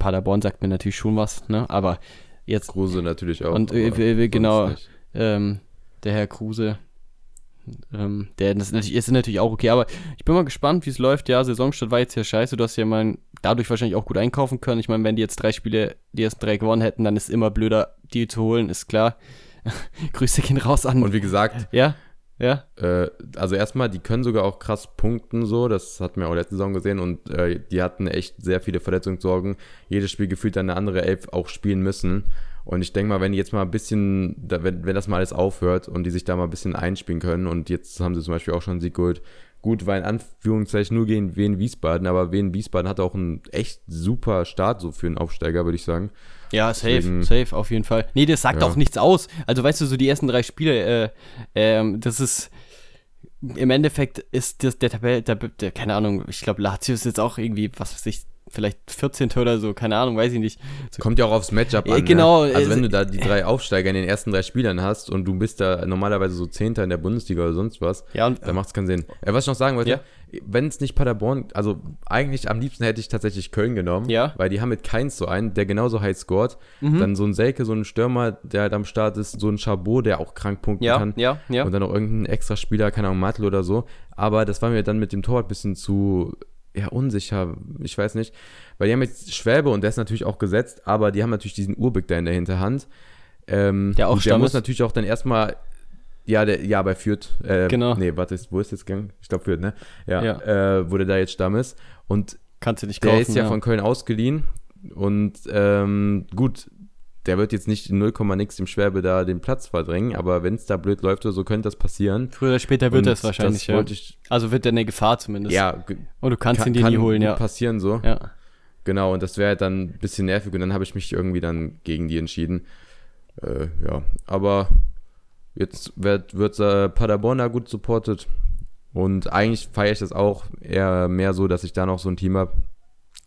Paderborn sagt mir natürlich schon was, ne? Aber jetzt. Kruse natürlich auch. Und äh, genau, ähm, der Herr Kruse, ähm, der das natürlich, ist natürlich auch okay, aber ich bin mal gespannt, wie es läuft. Ja, Saisonstart war jetzt ja scheiße. Du hast ja mal dadurch wahrscheinlich auch gut einkaufen können. Ich meine, wenn die jetzt drei Spiele, die ersten drei gewonnen hätten, dann ist immer blöder, die zu holen, ist klar. Grüße gehen raus an. Und wie gesagt, ja, ja. Äh, also erstmal, die können sogar auch krass punkten, so. Das hatten wir auch letzte Saison gesehen und äh, die hatten echt sehr viele Verletzungssorgen. Jedes Spiel gefühlt eine andere Elf auch spielen müssen. Und ich denke mal, wenn die jetzt mal ein bisschen, wenn, wenn das mal alles aufhört und die sich da mal ein bisschen einspielen können und jetzt haben sie zum Beispiel auch schon einen Sieg geholt. Gut, war in Anführungszeichen nur gegen Wien Wiesbaden, aber Wien Wiesbaden hat auch einen echt super Start so für einen Aufsteiger, würde ich sagen. Ja, safe, Deswegen, safe, auf jeden Fall. Nee, das sagt ja. auch nichts aus. Also, weißt du, so die ersten drei Spiele, äh, ähm, das ist im Endeffekt ist das der Tabelle, der, der, keine Ahnung, ich glaube, Lazio ist jetzt auch irgendwie, was weiß ich, vielleicht 14. oder so, keine Ahnung, weiß ich nicht. Kommt ja auch aufs Matchup an. Ne? Genau. Ne? Also wenn du da die drei Aufsteiger in den ersten drei Spielern hast und du bist da normalerweise so Zehnter in der Bundesliga oder sonst was, ja, und, dann macht es keinen Sinn. Ja, was ich noch sagen wollte, ja? wenn es nicht Paderborn, also eigentlich am liebsten hätte ich tatsächlich Köln genommen, ja. weil die haben mit keins so einen, der genauso high scored. Mhm. Dann so ein Selke, so ein Stürmer, der halt am Start ist, so ein Chabot, der auch krank punkten ja, kann. Ja, ja. Und dann noch irgendein extra Spieler, keine Ahnung, Mattel oder so. Aber das war mir dann mit dem Torwart ein bisschen zu ja, unsicher, ich weiß nicht. Weil die haben jetzt Schwäbe und der ist natürlich auch gesetzt, aber die haben natürlich diesen Urbeck da in der Hinterhand. Ähm, der auch Der muss natürlich auch dann erstmal, ja, der, ja, bei Fürth. Äh, genau. Nee, warte, wo ist jetzt gegangen? Ich glaube Fürth, ne? Ja, ja. Äh, wo der da jetzt Stamm ist. Und Kannst du nicht kaufen, der ist ja, ja, von Köln ausgeliehen. Und ähm, gut, der wird jetzt nicht in 0, nix im Schwerbe da den Platz verdrängen, aber wenn es da blöd läuft oder so, könnte das passieren. Früher oder später wird das wahrscheinlich, das ja. Ich, also wird der eine Gefahr zumindest. Ja. Und du kannst kann, ihn dir nie holen, ja. passieren so. Ja. Genau, und das wäre halt dann ein bisschen nervig und dann habe ich mich irgendwie dann gegen die entschieden. Äh, ja, aber jetzt wird, wird äh, Paderborn da gut supportet und eigentlich feiere ich das auch eher mehr so, dass ich da noch so ein Team habe,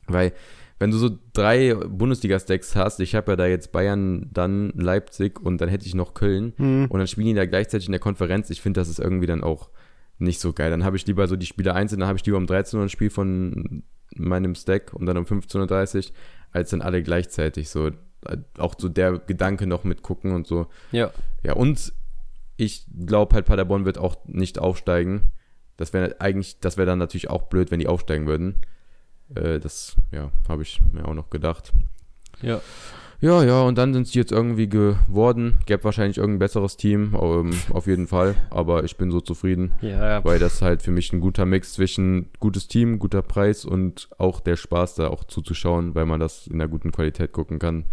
weil wenn du so drei Bundesliga-Stacks hast, ich habe ja da jetzt Bayern, dann Leipzig und dann hätte ich noch Köln mhm. und dann spielen die da gleichzeitig in der Konferenz, ich finde, das ist irgendwie dann auch nicht so geil. Dann habe ich lieber so die Spiele einzeln, dann habe ich lieber um 13 Uhr ein Spiel von meinem Stack und dann um 15.30 Uhr, als dann alle gleichzeitig. So, auch so der Gedanke noch mitgucken und so. Ja. Ja, und ich glaube halt, Paderborn wird auch nicht aufsteigen. Das wäre eigentlich, das wäre dann natürlich auch blöd, wenn die aufsteigen würden. Äh, das, ja, habe ich mir auch noch gedacht. Ja. Ja, ja, und dann sind sie jetzt irgendwie geworden. Gäbe wahrscheinlich irgendein besseres Team, ähm, auf jeden Fall. Aber ich bin so zufrieden, ja. weil das halt für mich ein guter Mix zwischen gutes Team, guter Preis und auch der Spaß da auch zuzuschauen, weil man das in der guten Qualität gucken kann.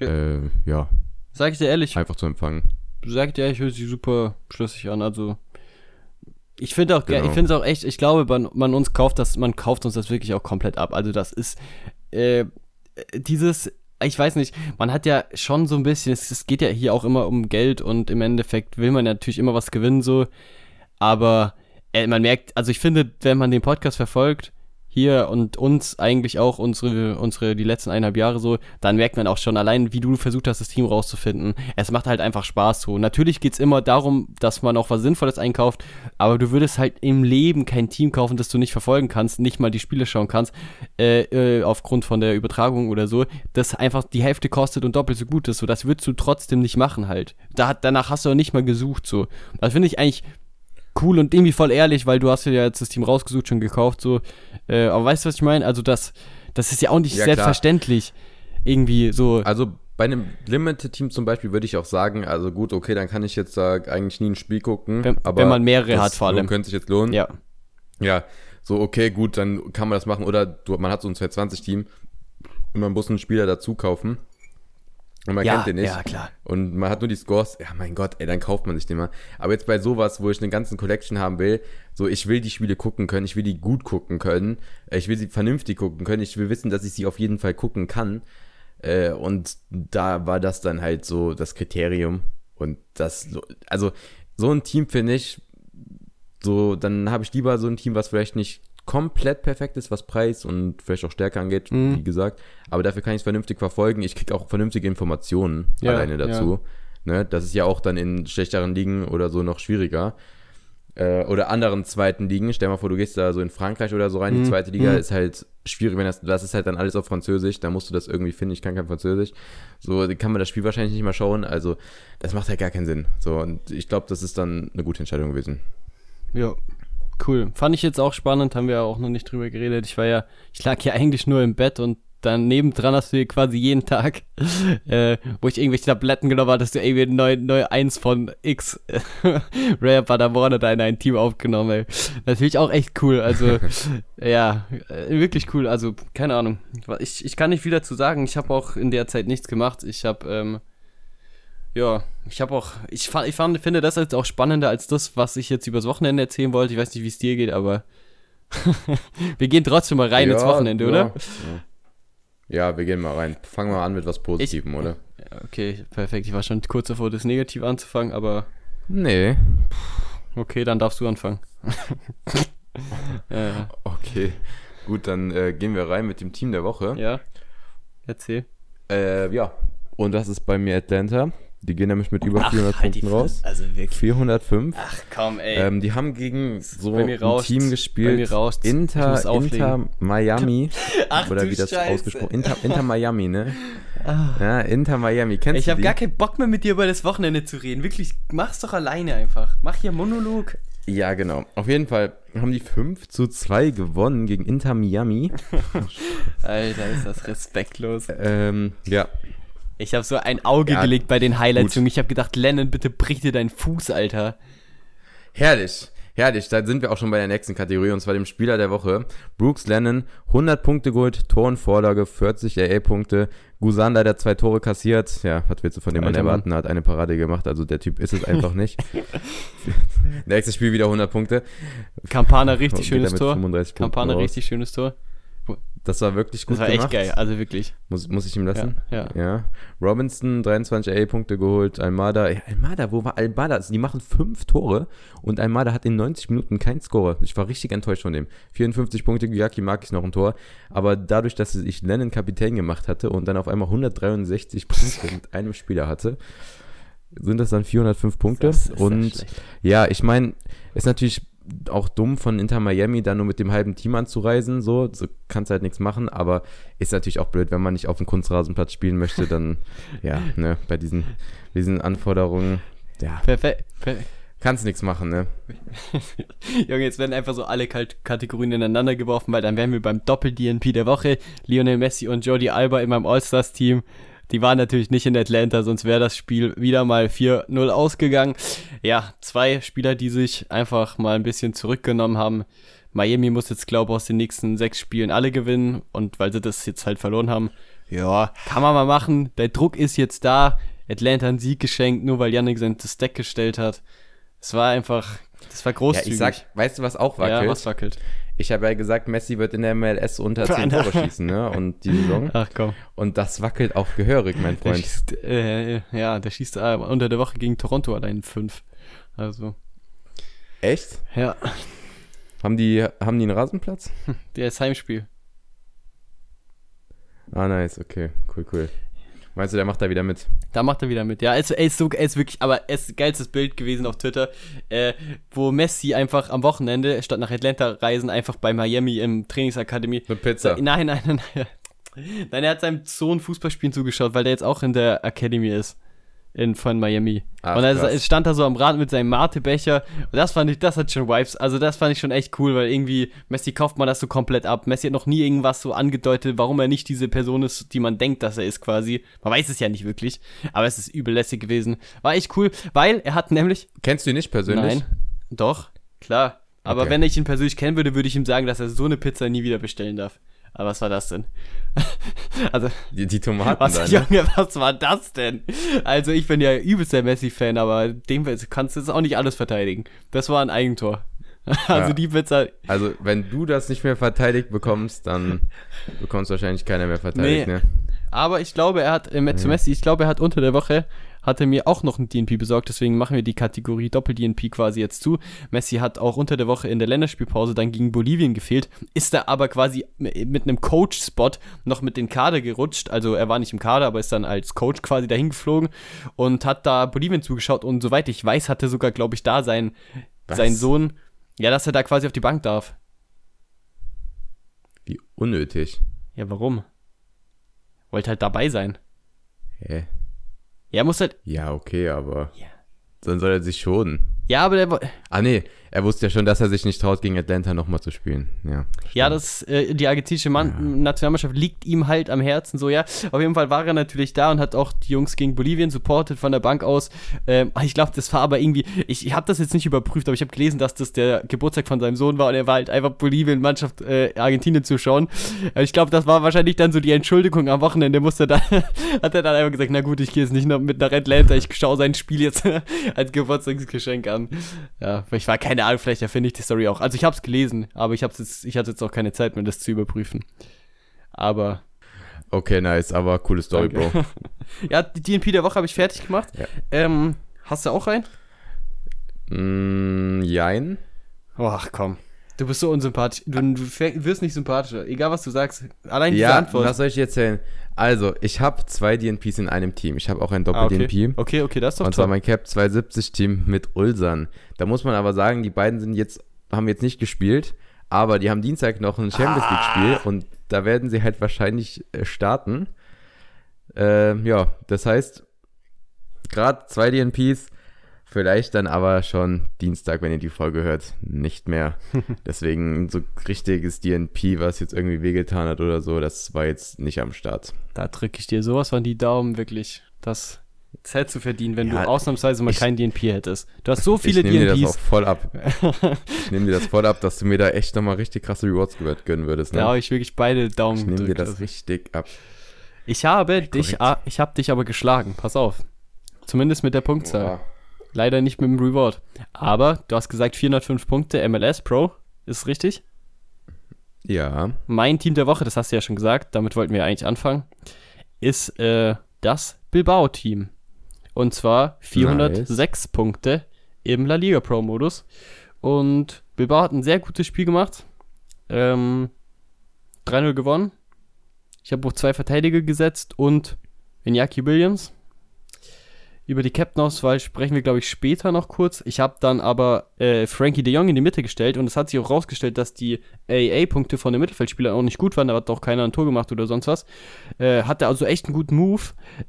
Ja. Äh, ja. Sag ich dir ehrlich. Einfach zu empfangen. Sag ich dir ehrlich, hört sich super schlüssig an. Also ich finde auch, genau. ich finde es auch echt, ich glaube, man, man, uns kauft das, man kauft uns das wirklich auch komplett ab. Also das ist äh, dieses, ich weiß nicht, man hat ja schon so ein bisschen, es, es, geht ja hier auch immer um Geld und im Endeffekt will man natürlich immer was gewinnen so, aber äh, man merkt, also ich finde, wenn man den Podcast verfolgt, hier und uns eigentlich auch unsere, unsere, die letzten eineinhalb Jahre so, dann merkt man auch schon allein, wie du versucht hast, das Team rauszufinden. Es macht halt einfach Spaß so. Natürlich geht es immer darum, dass man auch was Sinnvolles einkauft, aber du würdest halt im Leben kein Team kaufen, das du nicht verfolgen kannst, nicht mal die Spiele schauen kannst, äh, äh, aufgrund von der Übertragung oder so, das einfach die Hälfte kostet und doppelt so gut ist. So, das würdest du trotzdem nicht machen halt. Da, danach hast du auch nicht mal gesucht so. Das finde ich eigentlich cool und irgendwie voll ehrlich, weil du hast ja jetzt das Team rausgesucht, schon gekauft, so. Äh, aber weißt du, was ich meine? Also das, das ist ja auch nicht ja, selbstverständlich. Klar. Irgendwie so. Also bei einem Limited-Team zum Beispiel würde ich auch sagen, also gut, okay, dann kann ich jetzt äh, eigentlich nie ein Spiel gucken. Wenn, aber wenn man mehrere hat vor allem. könnte sich jetzt lohnen. Ja. Ja, so okay, gut, dann kann man das machen. Oder du, man hat so ein 220-Team und man muss einen Spieler dazu kaufen. Und man ja, kennt den nicht. ja, klar. Und man hat nur die Scores. Ja, mein Gott, ey, dann kauft man sich den mal. Aber jetzt bei sowas, wo ich eine ganze Collection haben will, so, ich will die Spiele gucken können, ich will die gut gucken können, ich will sie vernünftig gucken können, ich will wissen, dass ich sie auf jeden Fall gucken kann. Äh, und da war das dann halt so das Kriterium. Und das, so, also, so ein Team finde ich, so, dann habe ich lieber so ein Team, was vielleicht nicht komplett perfekt ist, was Preis und vielleicht auch Stärke angeht, Mhm. wie gesagt. Aber dafür kann ich es vernünftig verfolgen. Ich kriege auch vernünftige Informationen Ja, alleine dazu. Ne? Das ist ja auch dann in schlechteren Ligen oder so noch schwieriger. Äh, oder anderen zweiten Ligen. Stell mal vor, du gehst da so in Frankreich oder so rein. Mhm. Die zweite Liga Mhm. ist halt schwierig, wenn das, das ist halt dann alles auf Französisch. Da musst du das irgendwie finden. Ich kann kein Französisch. So kann man das Spiel wahrscheinlich nicht mal schauen. Also, das macht halt gar keinen Sinn. So, und ich glaube, das ist dann eine gute Entscheidung gewesen. Ja, cool. Fand ich jetzt auch spannend, haben wir ja auch noch nicht drüber geredet. Ich war ja, ich lag ja eigentlich nur im Bett und dann nebendran hast du hier quasi jeden Tag, äh, wo ich irgendwelche Tabletten genommen habe, hast du irgendwie neu, neu eins von X Rare Paderborn da in ein Team aufgenommen, ey. Natürlich auch echt cool, also, ja, äh, wirklich cool, also, keine Ahnung. Ich, ich kann nicht viel dazu sagen, ich habe auch in der Zeit nichts gemacht, ich habe, ähm, ja, ich habe auch, ich, fand, ich fand, finde das jetzt auch spannender als das, was ich jetzt übers Wochenende erzählen wollte. Ich weiß nicht, wie es dir geht, aber wir gehen trotzdem mal rein ins Wochenende, ja, oder? Ja. ja, wir gehen mal rein. Fangen wir mal an mit was Positivem, oder? Ja, okay, perfekt. Ich war schon kurz davor, das Negativ anzufangen, aber Nee. okay, dann darfst du anfangen. Okay. Gut, dann äh, gehen wir rein mit dem Team der Woche. ja, erzähl. Äh, ja. Und das ist bei mir Atlanta. Die gehen nämlich mit über 400 halt Punkten raus. Also wirklich. 405. Ach komm, ey. Ähm, die haben gegen so ein rauscht's. Team gespielt. Ich Inter. Inter Miami. Ach oder wie das Scheiße. ausgesprochen Inter, Inter Miami, ne? Ah. Ja, Inter Miami. Kennst Ich du habe die? gar keinen Bock mehr mit dir über das Wochenende zu reden. Wirklich, mach's doch alleine einfach. Mach hier Monolog. Ja, genau. Auf jeden Fall haben die 5 zu 2 gewonnen gegen Inter Miami. Alter, ist das respektlos. ähm, ja. Ich habe so ein Auge Ja, gelegt bei den Highlights. Junge. Ich habe gedacht, Lennon, bitte brich dir deinen Fuß, Alter. Herrlich. Herrlich, da sind wir auch schon bei der nächsten Kategorie und zwar dem Spieler der Woche. Brooks Lennon, 100 Punkte geholt, Tor und Vorlage, 40 AA-Punkte. Gusan leider zwei Tore kassiert. Ja, was willst du von dem Mann erwarten? Hat eine Parade gemacht, also der Typ ist es einfach nicht. Nächstes Spiel wieder 100 Punkte. Campana, richtig schönes Tor. 35 Punkten Campana, richtig schönes Tor. Das war wirklich gut Das war gemacht. echt geil, also wirklich. Muss, muss ich ihm lassen? Ja, Ja. Robinson, 23 AA-Punkte geholt. Almada, ja, Almada, wo war Almada? Also die machen fünf Tore und Almada hat in 90 Minuten keinen Scorer. Ich war richtig enttäuscht von dem. 54 Punkte, Gyaki Markis noch ein Tor. Aber dadurch, dass ich Lennon Kapitän gemacht hatte und dann auf einmal 163 Punkte mit einem Spieler hatte, sind das dann 405 Punkte. Das ist ja und schlecht. ja, ich meine, ist natürlich auch dumm von Inter Miami da nur mit dem halben Team anzureisen, so, so kannst halt nichts machen, aber ist natürlich auch blöd, wenn man nicht auf dem Kunstrasenplatz spielen möchte, dann, ja, ne, bei diesen, diesen Anforderungen, ja, Perfekt. Per kannst nichts machen, ne. Junge, jetzt werden einfach so alle Kategorien ineinander geworfen, weil dann wären wir beim Doppel-DNP der Woche. Lionel Messi und Jordi Alba in meinem All-Stars-Team. Die waren natürlich nicht in Atlanta, sonst wäre das Spiel wieder mal 4-0 ausgegangen. Ja, zwei Spieler, die sich einfach mal ein bisschen zurückgenommen haben. Miami muss jetzt, glaube ich, aus den nächsten sechs Spielen alle gewinnen. Und weil sie das jetzt halt verloren haben, ja, kann man mal machen. Der Druck ist jetzt da. Atlanta einen Sieg geschenkt, nur weil Yannick sein Stack gestellt hat. Es war einfach, das war Ja, großzügig. ich sag, weißt du, was auch wackelt? Ja, was wackelt? Ich habe ja gesagt, Messi wird in der MLS unter 10 Nein. Tore schießen, ne, und die Saison. Ach komm. Und das wackelt auch gehörig, mein Der Freund. schießt, äh, ja, der schießt äh, unter der Woche gegen Toronto allein fünf. Also, Echt? ja, Haben die, haben die einen Rasenplatz? der ist Heimspiel. Ah, nice, okay, cool, cool. Meinst du, der macht da wieder mit? Da macht er wieder mit. Ja, es, ist so, ist wirklich, aber es ist geilstes Bild gewesen auf Twitter, äh, wo Messi einfach am Wochenende statt nach Atlanta reisen einfach bei Miami im Trainingsakademie. Mit Pizza. Nein, nein, nein, nein. Nein, er hat seinem Sohn Fußballspielen zugeschaut, weil der jetzt auch in der Academy ist. In, von Miami. Ach, und er krass. stand da so am Rand mit seinem Mate-Becher. Und das fand ich, das hat schon Vibes. Also, das fand ich schon echt cool, weil irgendwie Messi kauft man das so komplett ab. Messi hat noch nie irgendwas so angedeutet, warum er nicht diese Person ist, die man denkt, dass er ist quasi. Man weiß es ja nicht wirklich. Aber es ist übel lässig gewesen. War echt cool, weil er hat nämlich. Kennst du ihn nicht persönlich? Nein. Doch, klar. Aber Okay. wenn ich ihn persönlich kennen würde, würde ich ihm sagen, dass er so eine Pizza nie wieder bestellen darf. Aber was war das denn? also, Die, die Tomaten was, da, ne? Junge, was war das denn? Also, ich bin ja übelst der Messi-Fan, aber dem kannst du jetzt auch nicht alles verteidigen. Das war ein Eigentor. Also, Ja. die Pizza, Also, wenn du das nicht mehr verteidigt bekommst, dann bekommst wahrscheinlich keiner mehr verteidigt, Nee. ne? Aber ich glaube, er hat, äh, zu Messi, ich glaube, er hat unter der Woche, hat er mir auch noch ein DNP besorgt, deswegen machen wir die Kategorie Doppel-DNP quasi jetzt zu. Messi hat auch unter der Woche in der Länderspielpause dann gegen Bolivien gefehlt, ist da aber quasi mit einem Coach-Spot noch mit den Kader gerutscht, also er war nicht im Kader, aber ist dann als Coach quasi dahin geflogen und hat da Bolivien zugeschaut und soweit ich weiß, hatte sogar, glaube ich, da sein, Was? sein Sohn, ja, dass er da quasi auf die Bank darf. Wie unnötig. Ja, warum? Wollte halt dabei sein. Hä? Ja, muss halt, Ja, okay, aber Ja. dann soll er sich schonen. ja, aber der, Ah, nee, er wusste ja schon, dass er sich nicht traut, gegen Atlanta nochmal zu spielen. Ja. Ja, das, äh, die argentinische Mann Nationalmannschaft liegt ihm halt am Herzen, so ja. Auf jeden Fall war er natürlich da und hat auch die Jungs gegen Bolivien supportet von der Bank aus. Ähm, ich glaube, das war aber irgendwie, ich, ich habe das jetzt nicht überprüft, aber ich habe gelesen, dass das der Geburtstag von seinem Sohn war und er war halt einfach Bolivien-Mannschaft äh, Argentinien zuschauen. Äh, Ich glaube, das war wahrscheinlich dann so die Entschuldigung am Wochenende, musste dann, hat er dann einfach gesagt, na gut, ich gehe jetzt nicht noch mit nach Atlanta, ich schaue sein Spiel jetzt als Geburtstagsgeschenk an. Ja, ich war keine Ahnung, vielleicht erfinde ich die Story auch. Also ich habe es gelesen, aber ich, hab's jetzt, ich hatte jetzt auch keine Zeit mehr, das zu überprüfen. Aber Okay, nice, aber coole Story, Danke. Bro. ja, die DNP der Woche habe ich fertig gemacht. Ja. Ähm, hast du auch einen? Mm, jein. Ach komm. Du bist so unsympathisch. Du, du fäng- wirst nicht sympathischer. Egal, was du sagst. Allein diese Ja, Antwort. was soll ich dir erzählen? Also, ich habe zwei DNPs in einem Team. Ich habe auch ein Ah, okay. Doppel-DNP. okay, okay, das ist doch Und zwar mein Cap 270-Team mit Ulsan. Da muss man aber sagen, die beiden sind jetzt, haben jetzt nicht gespielt, aber die haben Dienstag noch ein Champions Ah. League-Spiel und da werden sie halt wahrscheinlich äh, starten. Ähm, ja, das heißt, gerade zwei DNPs, vielleicht dann aber schon Dienstag, wenn ihr die Folge hört, nicht mehr. Deswegen so richtiges DNP, was jetzt irgendwie wehgetan hat oder so, das war jetzt nicht am Start. Da drücke ich dir sowas von die Daumen, wirklich. Das, hättest du verdient, wenn Ja, du ausnahmsweise mal ich- kein DNP hättest. Du hast so viele ich nehme dir das auch DNPs. voll ab. Ich nehme dir das voll ab, dass du mir da echt nochmal richtig krasse Rewards gö- gönnen würdest. Ne? Da habe ich wirklich beide Daumen ich nehme dir das Also, richtig ab. Ich habe dich, korrekt. ah, ich habe dich aber geschlagen. Pass auf. Zumindest mit der Punktzahl. Boah. Leider nicht mit dem Reward. Aber du hast gesagt 405 Punkte MLS Pro. Ist richtig? Ja, Mein Team der Woche, das hast du ja schon gesagt, damit wollten wir eigentlich anfangen, ist äh, das Bilbao-Team. Und zwar 406 Punkte im La Liga Pro-Modus. Und Bilbao hat ein sehr gutes Spiel gemacht. Ähm, 3-0 gewonnen. Ich habe auch zwei Verteidiger gesetzt und Iñaki Williams. Über die Captain-Auswahl sprechen wir, glaube ich, später noch kurz. Ich habe dann aber äh, Frankie de Jong in die Mitte gestellt und es hat sich auch rausgestellt, dass die AA-Punkte von den Mittelfeldspielern auch nicht gut waren. Da hat auch keiner ein Tor gemacht oder sonst was. Äh, hatte also echt einen guten Move.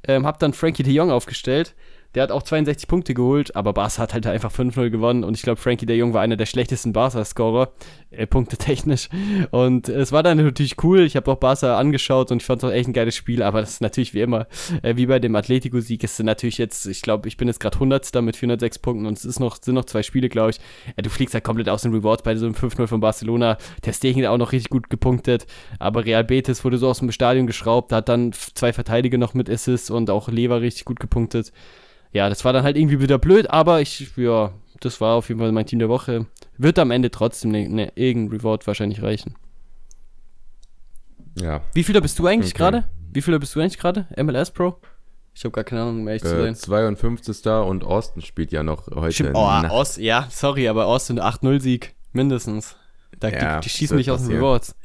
Ähm, hab dann Frankie de Jong aufgestellt. Der hat auch 62 Punkte geholt, aber Barca hat halt einfach 5-0 gewonnen und ich glaube, Frankie de Jong war einer der schlechtesten Barca-Scorer, äh, punktetechnisch. Und es war dann natürlich cool. Ich habe auch Barca angeschaut und ich fand es auch echt ein geiles Spiel, aber das ist natürlich wie immer, äh, wie bei dem Atletico-Sieg, ist natürlich jetzt, ich glaube, ich bin jetzt gerade 100. mit 406 Punkten und es ist noch, sind noch zwei Spiele, glaube ich. Ja, du fliegst halt komplett aus den Rewards bei so einem 5-0 von Barcelona. Der Stegen hat auch noch richtig gut gepunktet, aber Real Betis wurde so aus dem Stadion geschraubt, hat dann zwei Verteidiger noch mit Assists und auch Lever richtig gut gepunktet. Ja, das war dann halt irgendwie wieder blöd, aber ich, ja, das war auf jeden Fall mein Team der Woche. Wird am Ende trotzdem ne, ne, irgendein Reward wahrscheinlich reichen. ja. Wie vieler bist du eigentlich Okay. gerade? Wie vieler bist du eigentlich gerade? MLS Pro? Ich habe gar keine Ahnung, um ehrlich zu Äh, sein. 52. und Austin spielt ja noch heute. Stimmt, oh. Ost, ja, sorry, aber Austin 8-0-Sieg, mindestens. Da, Ja, die, die schießen mich aus den. Rewards.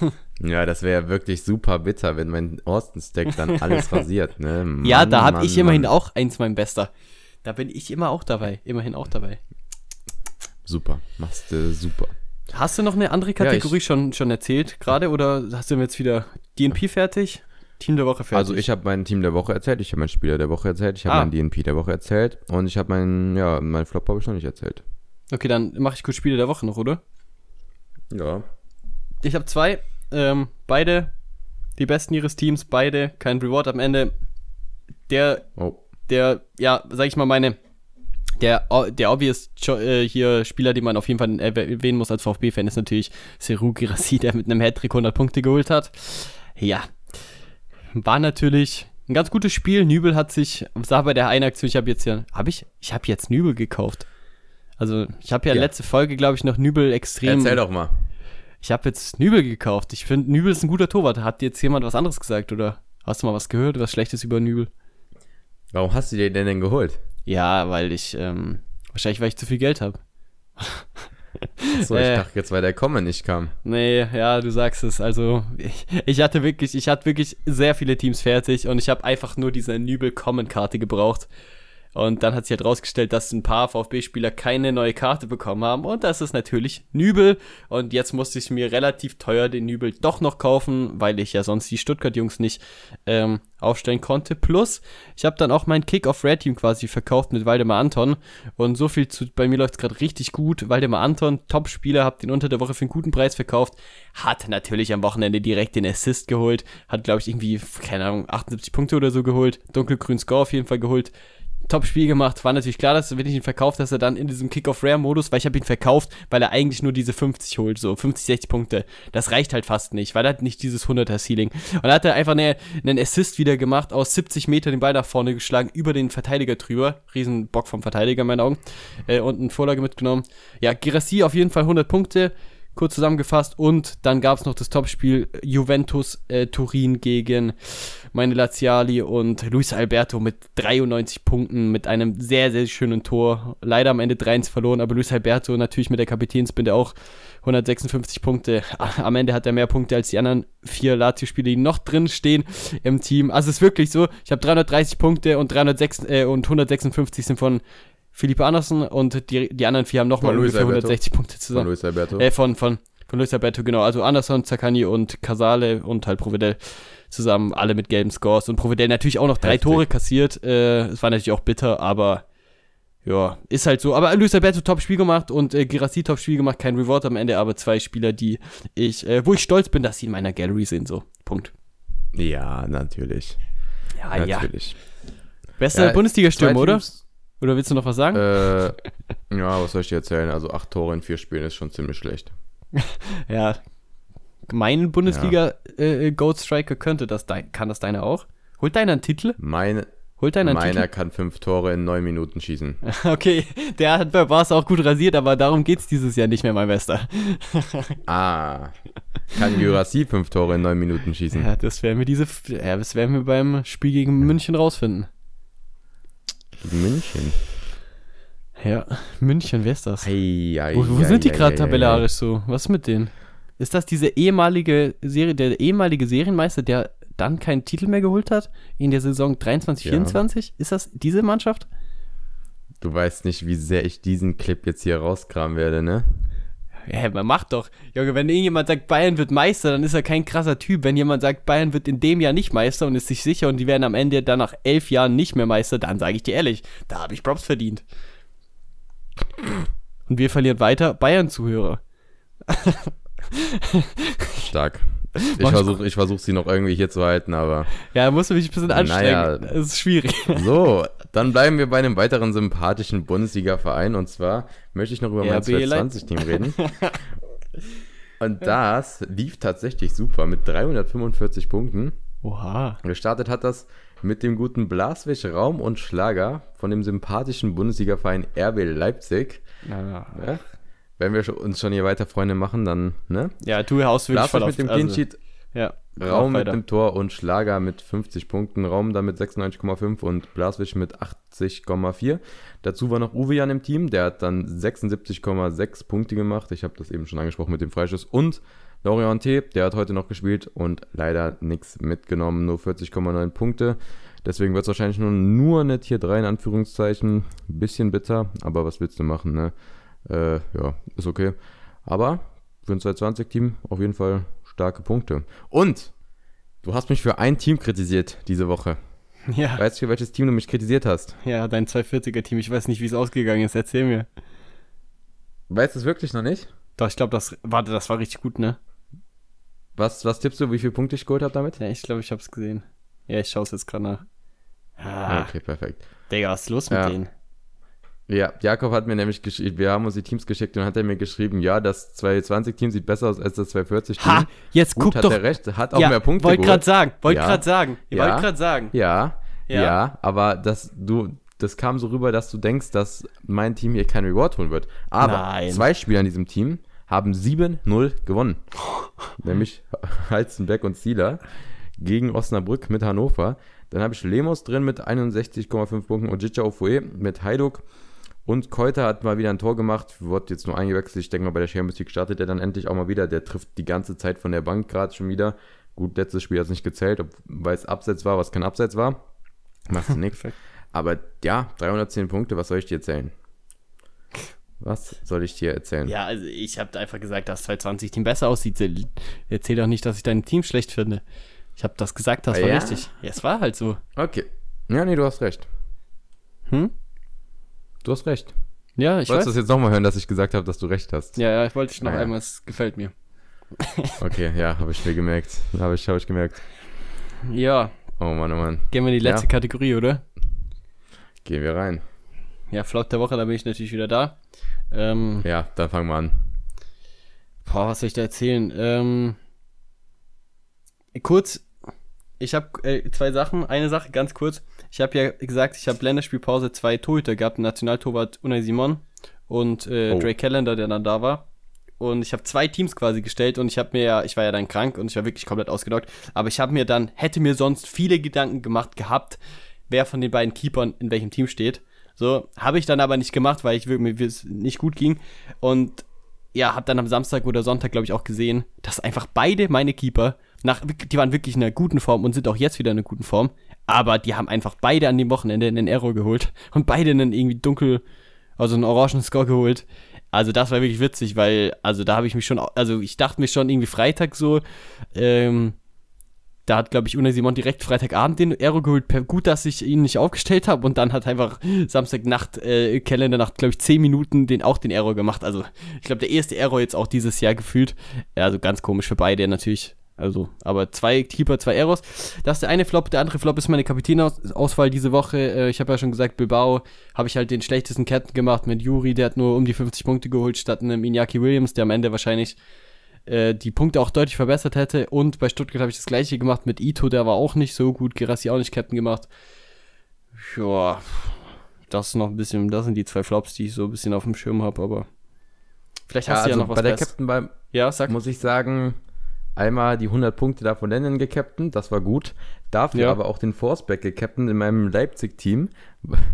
Ja, das wäre wirklich super bitter, wenn mein Austin-Stack dann alles rasiert, ne? Mann, Ja, da habe ich immerhin Mann. auch eins mein Bester. Da bin ich immer auch dabei, immerhin auch dabei. Super, machst du super. Hast du noch eine andere Kategorie schon, schon erzählt gerade oder hast du jetzt wieder DNP fertig? Team der Woche fertig? Also ich habe mein Team der Woche erzählt, ich habe meinen Spieler der Woche erzählt, ich habe Ah. meinen DNP der Woche erzählt und ich habe meinen, ja, meinen Flop habe ich noch nicht erzählt. Okay, dann mache ich kurz Spiele der Woche noch, oder? Ja. Ich habe zwei, ähm, beide die besten ihres Teams, beide kein Reward am Ende. Der Oh. der, ja, sag ich mal, meine Der, der obvious äh, hier Spieler, den man auf jeden Fall erwähnen muss als VfB-Fan, ist natürlich Seru Girassi, der mit einem Hattrick 100 Punkte geholt hat. Ja, war natürlich ein ganz gutes Spiel. Nübel hat sich, sah bei der einen Aktion, ich habe jetzt ja, habe ich, ich habe jetzt Nübel gekauft. Also ich habe ja, ja, letzte Folge, glaube ich, noch Nübel extrem. Erzähl doch mal. Ich habe jetzt Nübel gekauft. Ich finde, Nübel ist ein guter Torwart. Hat jetzt jemand was anderes gesagt oder hast du mal was gehört, was Schlechtes über Nübel? Warum hast du dir den denn geholt? Ja, weil ich, ähm, wahrscheinlich, weil ich zu viel Geld habe. So, ich äh, dachte jetzt, weil der Kommen nicht kam. Nee, ja, du sagst es. Also, ich, ich, hatte wirklich, ich hatte wirklich sehr viele Teams fertig und ich habe einfach nur diese Nübel-Kommen-Karte gebraucht. Und dann hat sich halt rausgestellt, dass ein paar VfB-Spieler keine neue Karte bekommen haben. Und das ist natürlich Nübel. Und jetzt musste ich mir relativ teuer den Nübel doch noch kaufen, weil ich ja sonst die Stuttgart-Jungs nicht ähm, aufstellen konnte. Plus, ich habe dann auch mein Kick-Off-Red-Team quasi verkauft mit Waldemar Anton. Und so viel zu, bei mir läuft es gerade richtig gut. Waldemar Anton, Top-Spieler, hab den unter der Woche für einen guten Preis verkauft. Hat natürlich am Wochenende direkt den Assist geholt. Hat, glaube ich, irgendwie, keine Ahnung, 78 Punkte oder so geholt. Dunkelgrün Score auf jeden Fall geholt. Top-Spiel gemacht. War natürlich klar, dass wenn ich ihn verkauft, dass er dann in diesem Kick-Off-Rare-Modus, weil ich habe ihn verkauft, weil er eigentlich nur diese 50 holt, so 50, 60 Punkte. Das reicht halt fast nicht, weil er hat nicht dieses 100er-Ceiling. Und da hat er einfach eine, einen Assist wieder gemacht, aus 70 Metern den Ball nach vorne geschlagen, über den Verteidiger drüber. Riesen Bock vom Verteidiger in meinen Augen. Äh, und eine Vorlage mitgenommen. Ja, Girassi auf jeden Fall 100 Punkte kurz zusammengefasst. Und dann gab es noch das Topspiel Juventus äh, Turin gegen meine Laziali und Luis Alberto mit 93 Punkten, mit einem sehr, sehr schönen Tor. Leider am Ende 3-1 verloren, aber Luis Alberto natürlich mit der Kapitänsbinde auch 156 Punkte. Am Ende hat er mehr Punkte als die anderen vier Lazio-Spiele, die noch drin stehen im Team. Also es ist wirklich so, ich habe 330 Punkte und, 306, äh, und 156 sind von Philippe Andersen und die, die anderen vier haben nochmal ungefähr 160 Punkte zusammen. Von Luis Alberto. Äh, von, von, von Luis Alberto, genau. Also Anderson, Zaccani und Casale und halt Provedel zusammen, alle mit gelben Scores. Und Provedel natürlich auch noch drei Heftig. Tore kassiert. Äh, es war natürlich auch bitter, aber ja, ist halt so. Aber Luis Alberto top Spiel gemacht und äh, Girassi top Spiel gemacht. Kein Reward am Ende, aber zwei Spieler, die ich, äh, wo ich stolz bin, dass sie in meiner Gallery sind. So, Punkt. Ja, natürlich. Ja, natürlich. ja. Bester ja, Bundesliga-Stürmer, oder? Oder willst du noch was sagen? Äh, ja, was soll ich dir erzählen? Also acht Tore in vier Spielen ist schon ziemlich schlecht. ja. Mein Bundesliga ja. äh, Striker könnte das, kann das deiner auch? Holt deiner einen Titel? Mein, Holt deiner Meiner Titel? kann fünf Tore in neun Minuten schießen. Okay, der hat bei Bars auch gut rasiert, aber darum geht's dieses Jahr nicht mehr, mein Bester. ah, kann Jurassi fünf Tore in neun Minuten schießen? Ja, das werden wir diese, ja, das werden wir beim Spiel gegen München rausfinden. München. Ja, München, wer ist das? Ei, ei, wo, wo ei, sind die gerade tabellarisch so? Was ist mit denen? Ist das diese ehemalige Serie, der ehemalige Serienmeister, der dann keinen Titel mehr geholt hat in der Saison 23, ja. 24? Ist das diese Mannschaft? Du weißt nicht, wie sehr ich diesen Clip jetzt hier rauskramen werde, ne? Ja, man macht doch. Junge, wenn irgendjemand sagt, Bayern wird Meister, dann ist er kein krasser Typ. Wenn jemand sagt, Bayern wird in dem Jahr nicht Meister und ist sich sicher und die werden am Ende dann nach elf Jahren nicht mehr Meister, dann sage ich dir ehrlich, da habe ich Props verdient. Und wir verlieren weiter Bayern-Zuhörer. Stark. Ich versuche ich versuch, sie noch irgendwie hier zu halten, aber. Ja, musst du mich ein bisschen anstrengen. Naja, das ist schwierig. So, dann bleiben wir bei einem weiteren sympathischen Bundesliga-Verein und zwar möchte ich noch über mein 20-Team reden. und das lief tatsächlich super mit 345 Punkten. Oha. Gestartet hat das mit dem guten Blaswig Raum und Schlager von dem sympathischen Bundesliga-Verein RB Leipzig. Ja. ja wenn wir uns schon hier weiter Freunde machen, dann, ne? Ja, tu ausführlich mit dem also, Clean ja, Raum mit dem Tor und Schlager mit 50 Punkten, Raum damit 96,5 und Blaswitsch mit 80,4. Dazu war noch Uwe Jan im Team, der hat dann 76,6 Punkte gemacht. Ich habe das eben schon angesprochen mit dem Freischuss. Und Lorient T, der hat heute noch gespielt und leider nichts mitgenommen, nur 40,9 Punkte. Deswegen wird es wahrscheinlich nur, nur eine Tier 3 in Anführungszeichen. Ein bisschen bitter, aber was willst du machen, ne? Äh, ja, ist okay. Aber für ein 220-Team auf jeden Fall starke Punkte. Und du hast mich für ein Team kritisiert diese Woche. Ja. Weißt du, für welches Team du mich kritisiert hast? Ja, dein 240er-Team. Ich weiß nicht, wie es ausgegangen ist. Erzähl mir. Weißt du es wirklich noch nicht? Doch, ich glaube, das, warte, das war richtig gut, ne? Was, was tippst du, wie viele Punkte ich geholt habe damit? Ja, ich glaube, ich habe es gesehen. Ja, ich schaue es jetzt gerade nach. Ah, okay, perfekt. Digga, was ist los mit ja. denen? Ja, Jakob hat mir nämlich geschrieben, wir haben uns die Teams geschickt und hat er mir geschrieben, ja, das 220-Team sieht besser aus als das 240-Team. Ha, jetzt Gut, guck hat doch. er recht, hat auch ja, mehr Punkte Wollte gerade sagen, wollte Ja. gerade sagen, Ja. wollte gerade sagen. Ja, Ja. ja, aber das, du, das kam so rüber, dass du denkst, dass mein Team hier kein Reward holen wird. Aber Nein. zwei Spieler in diesem Team haben 7-0 gewonnen. Nämlich Heizenbeck und Zieler gegen Osnabrück mit Hannover. Dann habe ich Lemos drin mit 61,5 Punkten und Jicha Ofoe mit Hajduk. Und Keuter hat mal wieder ein Tor gemacht, wird jetzt nur eingewechselt. Ich denke mal, bei der Champions League startet er dann endlich auch mal wieder. Der trifft die ganze Zeit von der Bank gerade schon wieder. Gut, letztes Spiel hat es nicht gezählt, ob- weil es Abseits war, was kein Abseits war. Machst du nichts. Aber ja, 310 Punkte, was soll ich dir erzählen? Was soll ich dir erzählen? Ja, also ich habe einfach gesagt, dass 220-Team besser aussieht. Erzähl doch nicht, dass ich dein Team schlecht finde. Ich habe das gesagt, das war Ja? richtig. Ja, es war halt so. Okay. Ja, nee, du hast recht. Hm? Du hast recht. Ja, ich Wolltest du das jetzt nochmal hören, dass ich gesagt habe, dass du recht hast? Ja, ja, ich wollte dich noch Ah, ja. einmal, es gefällt mir. Okay, ja, habe ich mir gemerkt. Habe ich, hab ich gemerkt. Ja, Oh Mann, oh Mann. gehen wir in die letzte Ja. Kategorie, oder? Gehen wir rein. Ja, Flop der Woche, da bin ich natürlich wieder da. Ähm, Ja, dann fangen wir an. boah, was soll ich da erzählen? Ähm, kurz, ich habe äh, zwei Sachen. Eine Sache ganz kurz. Ich habe ja gesagt, ich habe Länderspielpause zwei Torhüter gehabt. Nationaltorwart Unai Simon und äh, Oh. Drake Callender, der dann da war. Und ich habe zwei Teams quasi gestellt und ich habe mir ja, ich war ja dann krank und ich war wirklich komplett ausgedockt. Aber ich habe mir dann, hätte mir sonst viele Gedanken gemacht gehabt, wer von den beiden Keepern in welchem Team steht. So, habe ich dann aber nicht gemacht, weil ich wirklich, mir es nicht gut ging. Und ja, habe dann am Samstag oder Sonntag, glaube ich, auch gesehen, dass einfach beide meine Keeper, nach, die waren wirklich in einer guten Form und sind auch jetzt wieder in einer guten Form, aber die haben einfach beide an dem Wochenende einen Error geholt und beide einen irgendwie dunkel, also einen orangen Score geholt. Also das war wirklich witzig, weil, also da habe ich mich schon, also ich dachte mir schon irgendwie Freitag so, ähm, da hat, glaube ich, Unai Simon direkt Freitagabend den Aero geholt. Gut, dass ich ihn nicht aufgestellt habe. Und dann hat einfach Samstagnacht, äh, Kalendernacht, glaube ich, 10 Minuten den, auch den Aero gemacht. Also, ich glaube, der erste Aero jetzt auch dieses Jahr gefühlt. Also ganz komisch für beide natürlich. Also, aber zwei Keeper, zwei Aeros. Das ist der eine Flop. Der andere Flop ist meine Kapitänauswahl diese Woche. Äh, ich habe ja schon gesagt, Bilbao habe ich halt den schlechtesten Ketten gemacht mit Juri. Der hat nur um die 50 Punkte geholt, statt einem Iñaki Williams, der am Ende wahrscheinlich äh, die Punkte auch deutlich verbessert hätte. Und bei Stuttgart habe ich das gleiche gemacht mit Ito, der war auch nicht so gut. Gerassi auch nicht Captain gemacht. Ja, das ist noch ein bisschen, das sind die zwei Flops, die ich so ein bisschen auf dem Schirm habe, aber vielleicht hast Ja, du ja also noch was bei der Besseres. Captain beim, Ja, sag. muss ich sagen, einmal die 100 Punkte da von Lennon gecapten, das war gut. Dafür Ja. aber auch den Forsberg gecapten in meinem Leipzig-Team.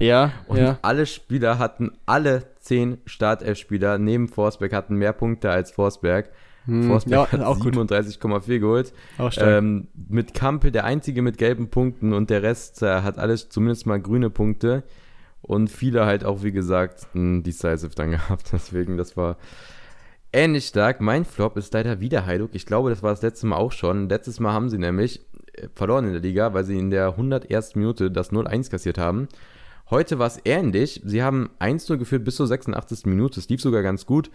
Ja, Und ja. alle Spieler hatten, alle 10 Startelf-Spieler neben Forsberg hatten mehr Punkte als Forsberg. Hm, Forsberg ja, hat auch gut. 37,4 geholt. Auch stark. Ähm, mit Kampel der einzige mit gelben Punkten und der Rest äh, hat alles zumindest mal grüne Punkte. Und viele halt auch, wie gesagt, ein Decisive dann gehabt. Deswegen, das war ähnlich stark. Mein Flop ist leider wieder Heiduk. Ich glaube, das war das letzte Mal auch schon. Letztes Mal haben sie nämlich äh, verloren in der Liga, weil sie in der 101. Minute das 0-1 kassiert haben. Heute war es ähnlich. Sie haben 1-0 geführt bis zur 86. Minute. Es lief sogar ganz gut.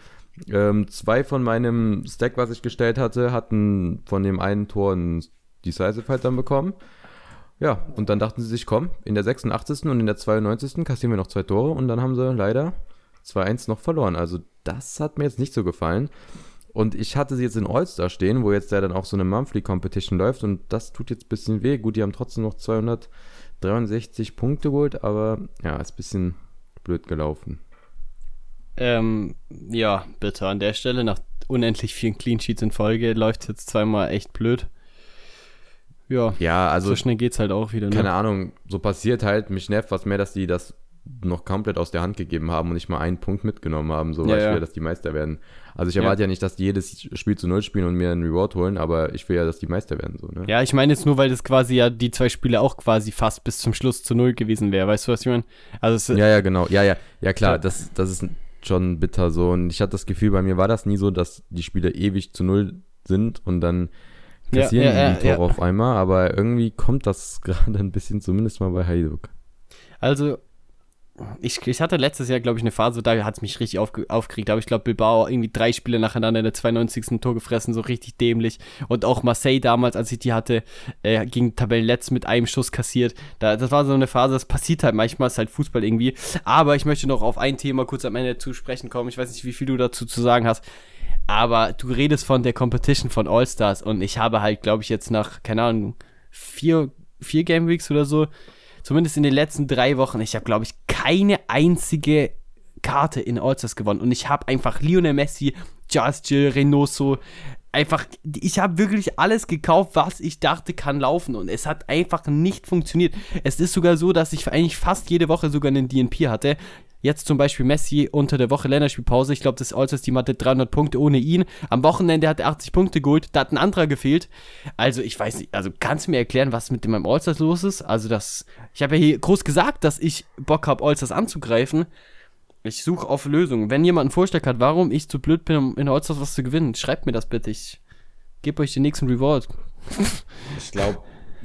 Ähm, zwei von meinem Stack, was ich gestellt hatte, hatten von dem einen Tor ein Decisive halt dann bekommen. Ja, und dann dachten sie sich, komm, in der 86. und in der 92. kassieren wir noch zwei Tore und dann haben sie leider 2-1 noch verloren. Also das hat mir jetzt nicht so gefallen. Und ich hatte sie jetzt in All-Star stehen, wo jetzt ja dann auch so eine Monthly Competition läuft und das tut jetzt ein bisschen weh. Gut, die haben trotzdem noch 263 Punkte geholt, aber ja, ist ein bisschen blöd gelaufen. Ähm, ja, bitte an der Stelle, nach unendlich vielen Clean Sheets in Folge, läuft jetzt zweimal echt blöd. Ja, Ja, also so schnell geht's halt auch wieder. Ne? keine Ahnung, so passiert halt. Mich nervt was mehr, dass die das noch komplett aus der Hand gegeben haben und nicht mal einen Punkt mitgenommen haben. So Ja, weiß ich ja. will, dass die Meister werden. Also ich Ja. erwarte ja. nicht, dass die jedes Spiel zu null spielen und mir einen Reward holen, aber ich will ja, dass die Meister werden. So, ne? Ja, ich meine jetzt nur, weil das quasi ja die zwei Spiele auch quasi fast bis zum Schluss zu null gewesen wäre. Weißt du, was ich meine? Also ja, ja, genau. Ja, ja, ja klar, Ja. das, das ist schon bitter so. Und ich hatte das Gefühl, bei mir war das nie so, dass die Spiele ewig zu null sind und dann Ja, kassieren ja, die ja, die ja. auf einmal, aber irgendwie kommt das gerade ein bisschen, zumindest mal bei Hajduk. Also, ich, ich hatte letztes Jahr, glaube ich, eine Phase, da hat es mich richtig aufge aufgeregt. Aber ich glaube, Bilbao irgendwie drei Spiele nacheinander in der 92. Tor gefressen, so richtig dämlich. Und auch Marseille damals, als ich die hatte, äh, gegen Tabellenletz mit einem Schuss kassiert. Da, das war so eine Phase, das passiert halt manchmal, ist halt Fußball irgendwie. Aber ich möchte noch auf ein Thema kurz am Ende zu sprechen kommen. Ich weiß nicht, wie viel du dazu zu sagen hast. Aber du redest von der Competition von All-Stars und ich habe halt, glaube ich, jetzt nach, keine Ahnung, vier, vier Game Weeks oder so, zumindest in den letzten drei Wochen, ich habe, glaube ich, keine einzige Karte in All-Stars gewonnen. Und ich habe einfach Lionel Messi, Just Jill, Reynoso, einfach, ich habe wirklich alles gekauft, was ich dachte kann laufen und es hat einfach nicht funktioniert. Es ist sogar so, dass ich eigentlich fast jede Woche sogar einen DNP hatte. Jetzt zum Beispiel Messi unter der Woche Länderspielpause. Ich glaube, das All-Stars-Team hatte 300 Punkte ohne ihn. Am Wochenende hat er 80 Punkte geholt. Da hat ein anderer gefehlt. Also, ich weiß nicht. Also, kannst du mir erklären, was mit dem All-Stars los ist? Also, das. Ich habe ja hier groß gesagt, dass ich Bock habe, All-Stars anzugreifen. Ich suche auf Lösungen. Wenn jemand einen Vorschlag hat, warum ich zu blöd bin, um in All-Stars was zu gewinnen, schreibt mir das bitte. Ich gebe euch den nächsten Reward. ich glaube,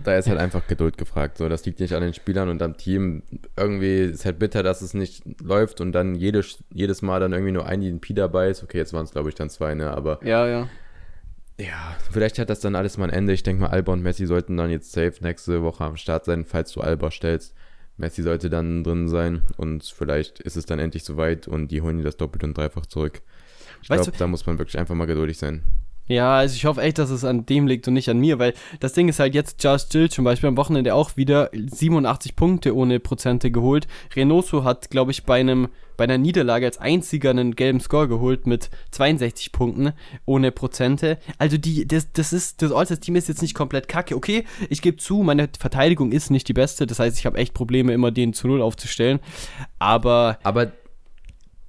da ist halt einfach Geduld gefragt. So, das liegt nicht an den Spielern und am Team. Irgendwie ist halt bitter, dass es nicht läuft und dann jedes, jedes Mal dann irgendwie nur ein DNP dabei ist. Okay, jetzt waren es glaube ich dann zwei, ne? Aber. Ja, ja. Ja, vielleicht hat das dann alles mal ein Ende. Ich denke mal, Alba und Messi sollten dann jetzt safe nächste Woche am Start sein, falls du Alba stellst. Messi sollte dann drin sein und vielleicht ist es dann endlich soweit und die holen das doppelt und dreifach zurück. Ich glaube, da muss man wirklich einfach mal geduldig sein. Ja, also ich hoffe echt, dass es an dem liegt und nicht an mir, weil das Ding ist halt jetzt Just Jill zum Beispiel am Wochenende auch wieder 87 Punkte ohne Prozente geholt. Reynoso hat, glaube ich, bei einem bei einer Niederlage als einziger einen gelben Score geholt mit 62 Punkten ohne Prozente. Also die, das, das ist, das All-Team ist jetzt nicht komplett kacke. Okay, ich gebe zu, meine Verteidigung ist nicht die beste. Das heißt, ich habe echt Probleme, immer den zu Null aufzustellen. Aber. Aber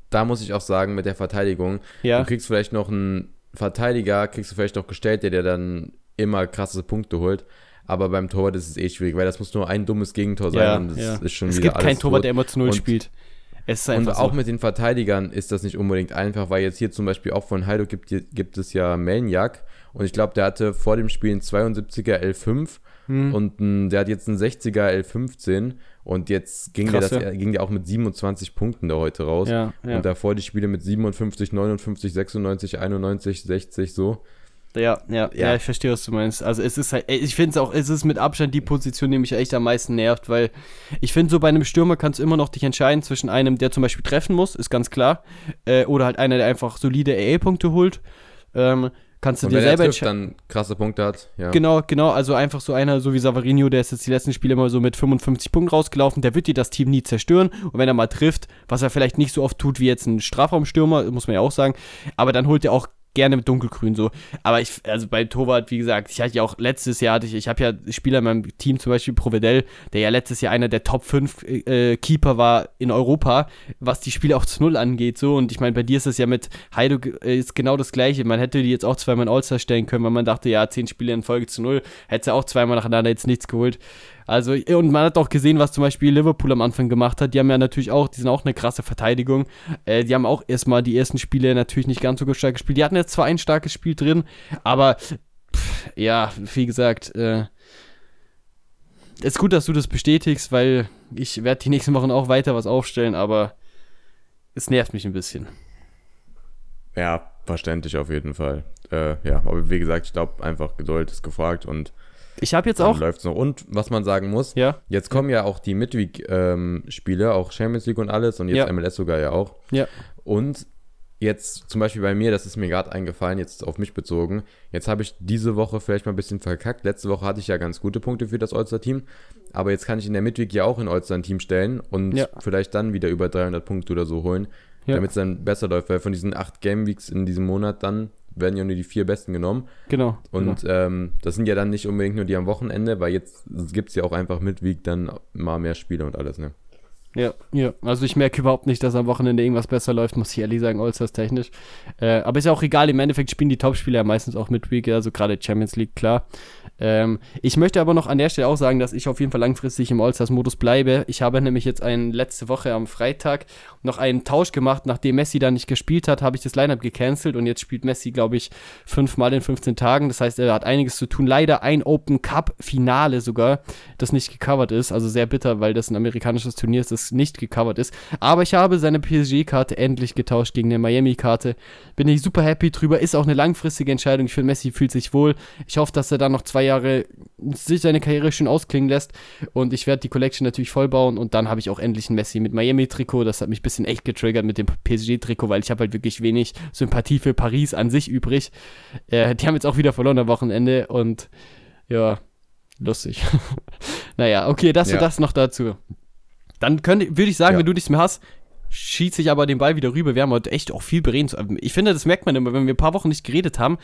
da muss ich auch sagen, mit der Verteidigung, ja. du kriegst vielleicht noch einen Verteidiger kriegst du vielleicht noch gestellt, der dir dann immer krasse Punkte holt. Aber beim Torwart ist es eh schwierig, weil das muss nur ein dummes Gegentor sein ja, und das ja. ist schon es gibt keinen Torwart, der immer zu Null spielt. und auch so. mit den Verteidigern ist das nicht unbedingt einfach, weil jetzt hier zum Beispiel auch von Heido gibt, gibt es ja Melnjak und ich glaube, der hatte vor dem Spiel einen 72er L5 hm. und ein, der hat jetzt einen 60er L15 und jetzt ging, Krass, der, das, ja. ging der auch mit 27 Punkten da heute raus. Ja, ja. Und davor die Spiele mit 57, 59, 96, 91, 60 so. Ja, ja, ja, ich verstehe, was du meinst. Also es ist halt, ich finde es auch, es ist mit Abstand die Position, die mich echt am meisten nervt, weil ich finde, so bei einem Stürmer kannst du immer noch dich entscheiden zwischen einem, der zum Beispiel treffen muss, ist ganz klar, äh, oder halt einer, der einfach solide AA-Punkte holt. Ähm, kannst du dir selber entscheiden. dann krasse Punkte hat, ja. Genau, genau, also einfach so einer, so wie Savarino, der ist jetzt die letzten Spiele immer so mit 55 Punkten rausgelaufen, der wird dir das Team nie zerstören und wenn er mal trifft, was er vielleicht nicht so oft tut wie jetzt ein Strafraumstürmer, muss man ja auch sagen, aber dann holt er auch gerne mit dunkelgrün so. Aber ich, also bei Torwart, wie gesagt, ich hatte ja auch letztes Jahr, hatte ich, ich habe ja Spieler in meinem Team, zum Beispiel Provedel, der ja letztes Jahr einer der Top 5 äh, Keeper war in Europa, was die Spiele auch zu Null angeht, so. Und ich meine, bei dir ist es ja mit Heido äh, ist genau das Gleiche. Man hätte die jetzt auch zweimal in All-Star stellen können, weil man dachte, ja, 10 Spiele in Folge zu Null, hätte auch zweimal nacheinander jetzt nichts geholt. Also, und man hat auch gesehen, was zum Beispiel Liverpool am Anfang gemacht hat. Die haben ja natürlich auch, die sind auch eine krasse Verteidigung. Äh, die haben auch erstmal die ersten Spiele natürlich nicht ganz so stark gespielt. Die hatten jetzt zwar ein starkes Spiel drin, aber pff, ja, wie gesagt, äh, ist gut, dass du das bestätigst, weil ich werde die nächsten Wochen auch weiter was aufstellen, aber es nervt mich ein bisschen. Ja, verständlich auf jeden Fall. Äh, ja, aber wie gesagt, ich glaube einfach, Geduld ist gefragt und ich habe jetzt auch. Läuft's noch. Und was man sagen muss, ja. jetzt kommen ja auch die Midweek-Spiele, ähm, auch Champions League und alles und jetzt ja. MLS sogar ja auch. Ja. Und jetzt zum Beispiel bei mir, das ist mir gerade eingefallen, jetzt auf mich bezogen. Jetzt habe ich diese Woche vielleicht mal ein bisschen verkackt. Letzte Woche hatte ich ja ganz gute Punkte für das All-Star-Team. Aber jetzt kann ich in der Midweek ja auch ein All-Star-Team stellen und ja. vielleicht dann wieder über 300 Punkte oder so holen, damit es dann besser läuft. Weil von diesen acht Game-Weeks in diesem Monat dann werden ja nur die vier besten genommen. Genau. Und genau. Ähm, das sind ja dann nicht unbedingt nur die am Wochenende, weil jetzt gibt es ja auch einfach mit Week dann mal mehr Spiele und alles, ne? Ja, ja. Also ich merke überhaupt nicht, dass am Wochenende irgendwas besser läuft, muss ich ehrlich sagen, Allstars technisch. Äh, aber ist ja auch egal, im Endeffekt spielen die Topspieler ja meistens auch mit Week, also gerade Champions League, klar. Ähm, ich möchte aber noch an der Stelle auch sagen, dass ich auf jeden Fall langfristig im All-Stars-Modus bleibe. Ich habe nämlich jetzt ein, letzte Woche am Freitag noch einen Tausch gemacht. Nachdem Messi da nicht gespielt hat, habe ich das Lineup gecancelt und jetzt spielt Messi, glaube ich, fünfmal in 15 Tagen. Das heißt, er hat einiges zu tun. Leider ein Open Cup-Finale sogar, das nicht gecovert ist. Also sehr bitter, weil das ein amerikanisches Turnier ist, das nicht gecovert ist. Aber ich habe seine PSG-Karte endlich getauscht gegen eine Miami-Karte. Bin ich super happy drüber. Ist auch eine langfristige Entscheidung. Ich finde, Messi fühlt sich wohl. Ich hoffe, dass er da noch zwei Jahre sich seine Karriere schön ausklingen lässt. Und ich werde die Collection natürlich vollbauen. Und dann habe ich auch endlich ein Messi mit Miami-Trikot. Das hat mich ein bisschen echt getriggert mit dem PSG-Trikot, weil ich habe halt wirklich wenig Sympathie für Paris an sich übrig. Äh, die haben jetzt auch wieder verloren am Wochenende. Und ja, lustig. naja, okay, das ja. und das noch dazu. Dann würde ich sagen, ja. wenn du nichts mehr hast, schießt sich aber den Ball wieder rüber. Wir haben heute echt auch viel bereden. Ich finde, das merkt man immer, wenn wir ein paar Wochen nicht geredet haben.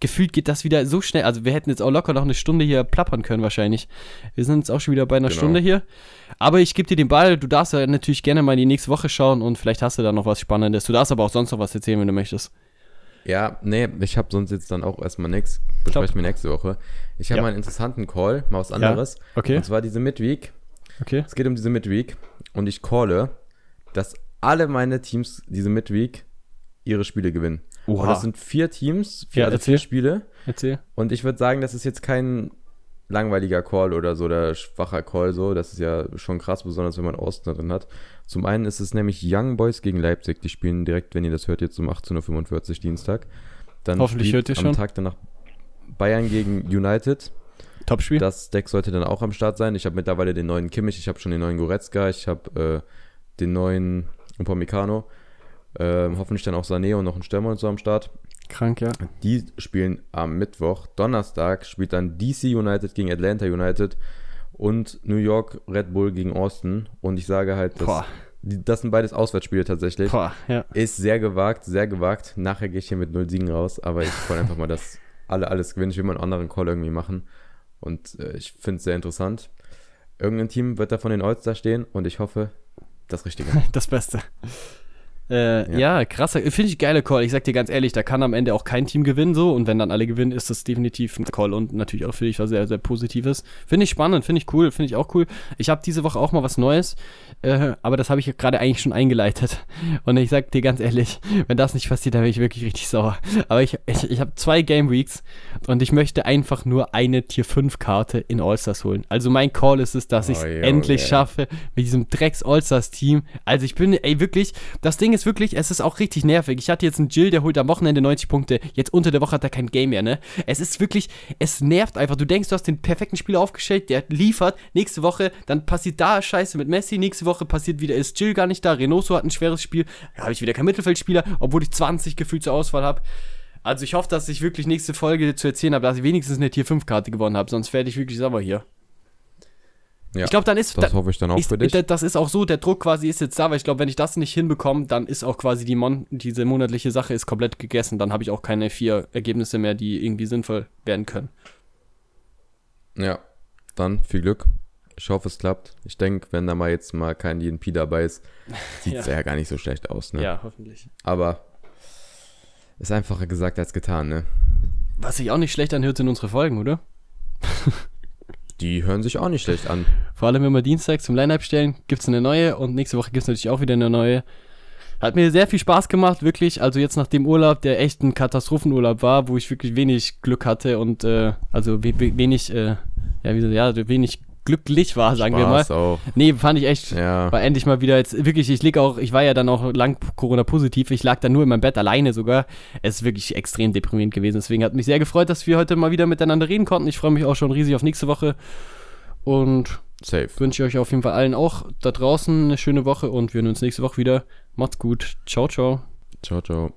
Gefühlt geht das wieder so schnell. Also, wir hätten jetzt auch locker noch eine Stunde hier plappern können, wahrscheinlich. Wir sind jetzt auch schon wieder bei einer genau. Stunde hier. Aber ich gebe dir den Ball. Du darfst ja natürlich gerne mal in die nächste Woche schauen und vielleicht hast du da noch was Spannendes. Du darfst aber auch sonst noch was erzählen, wenn du möchtest. Ja, nee, ich habe sonst jetzt dann auch erstmal nichts. Besprechen wir nächste Woche. Ich habe ja. mal einen interessanten Call, mal was anderes. Ja. Okay. Und zwar diese Midweek. Okay. Es geht um diese Midweek und ich calle dass alle meine Teams diese Midweek ihre Spiele gewinnen. Oha. Und das sind vier Teams, vier, ja, also vier Spiele. Erzähl. Und ich würde sagen, das ist jetzt kein langweiliger Call oder so, oder schwacher Call so. Das ist ja schon krass, besonders wenn man Austin drin hat. Zum einen ist es nämlich Young Boys gegen Leipzig. Die spielen direkt, wenn ihr das hört, jetzt um 18.45 Uhr Dienstag. Dann Hoffentlich hört ihr schon. Am Tag danach Bayern gegen United. Topspiel. Das Deck sollte dann auch am Start sein. Ich habe mittlerweile den neuen Kimmich, ich habe schon den neuen Goretzka, ich habe äh, den neuen Upamecano. Ähm, hoffentlich dann auch Sané und noch ein Stürmer und so am Start. Krank, ja. Die spielen am Mittwoch. Donnerstag spielt dann DC United gegen Atlanta United und New York Red Bull gegen Austin. Und ich sage halt, dass das sind beides Auswärtsspiele tatsächlich. Boah, ja. Ist sehr gewagt, sehr gewagt. Nachher gehe ich hier mit null Siegen raus, aber ich wollte einfach mal, dass alle alles gewinnen. Ich will mal einen anderen Call irgendwie machen. Und äh, ich finde es sehr interessant. Irgendein Team wird da von den All-Stars stehen und ich hoffe, das Richtige. das Beste. Äh, ja. ja, krasser, finde ich geiler Call. Ich sag dir ganz ehrlich, da kann am Ende auch kein Team gewinnen so und wenn dann alle gewinnen, ist das definitiv ein Call und natürlich auch für dich was sehr, sehr Positives. Finde ich spannend, finde ich cool, finde ich auch cool. Ich habe diese Woche auch mal was Neues, äh, aber das habe ich gerade eigentlich schon eingeleitet. Und ich sag dir ganz ehrlich, wenn das nicht passiert, dann bin ich wirklich richtig sauer. Aber ich, ich, ich habe zwei Game Weeks und ich möchte einfach nur eine Tier 5 Karte in All-Stars holen. Also mein Call ist es, dass ich es oh, endlich schaffe mit diesem Drecks All-Stars Team. Also ich bin, ey, wirklich, das Ding ist ist wirklich, es ist auch richtig nervig. Ich hatte jetzt einen Jill, der holt am Wochenende 90 Punkte. Jetzt unter der Woche hat er kein Game mehr, ne? Es ist wirklich, es nervt einfach. Du denkst, du hast den perfekten Spieler aufgestellt, der liefert. Nächste Woche, dann passiert da Scheiße mit Messi. Nächste Woche passiert wieder, ist Jill gar nicht da. Renoso hat ein schweres Spiel. Da habe ich wieder keinen Mittelfeldspieler, obwohl ich 20 gefühlt zur Auswahl habe. Also ich hoffe, dass ich wirklich nächste Folge zu erzählen habe, dass ich wenigstens eine Tier 5 Karte gewonnen habe. Sonst werde ich wirklich sauer hier. Ja, ich glaube, dann ist. Das da, hoffe ich dann auch ich, für dich. Das ist auch so, der Druck quasi ist jetzt da, weil ich glaube, wenn ich das nicht hinbekomme, dann ist auch quasi die Mon diese monatliche Sache ist komplett gegessen. Dann habe ich auch keine vier Ergebnisse mehr, die irgendwie sinnvoll werden können. Ja, dann viel Glück. Ich hoffe, es klappt. Ich denke, wenn da mal jetzt mal kein DNP dabei ist, sieht es ja. ja. gar nicht so schlecht aus. Ne? Ja, hoffentlich. Aber ist einfacher gesagt als getan, ne? Was sich auch nicht schlecht anhört, sind unsere Folgen, oder? Die hören sich auch nicht schlecht an. Vor allem, wenn wir Dienstag zum Line-Up stellen, gibt es eine neue und nächste Woche gibt es natürlich auch wieder eine neue. Hat mir sehr viel Spaß gemacht, wirklich. Also jetzt nach dem Urlaub, der echt ein Katastrophenurlaub war, wo ich wirklich wenig Glück hatte und äh, also we wenig, äh, ja, wie, ja, wenig glücklich war, sagen Spaß wir mal. Auch. Nee, fand ich echt, ja. war endlich mal wieder jetzt wirklich, ich lieg auch, ich war ja dann auch lang Corona positiv, ich lag dann nur in meinem Bett alleine sogar. Es ist wirklich extrem deprimierend gewesen, deswegen hat mich sehr gefreut, dass wir heute mal wieder miteinander reden konnten. Ich freue mich auch schon riesig auf nächste Woche und Safe. wünsche euch auf jeden Fall allen auch da draußen eine schöne Woche und wir hören uns nächste Woche wieder. Macht's gut. Ciao, ciao. Ciao, ciao.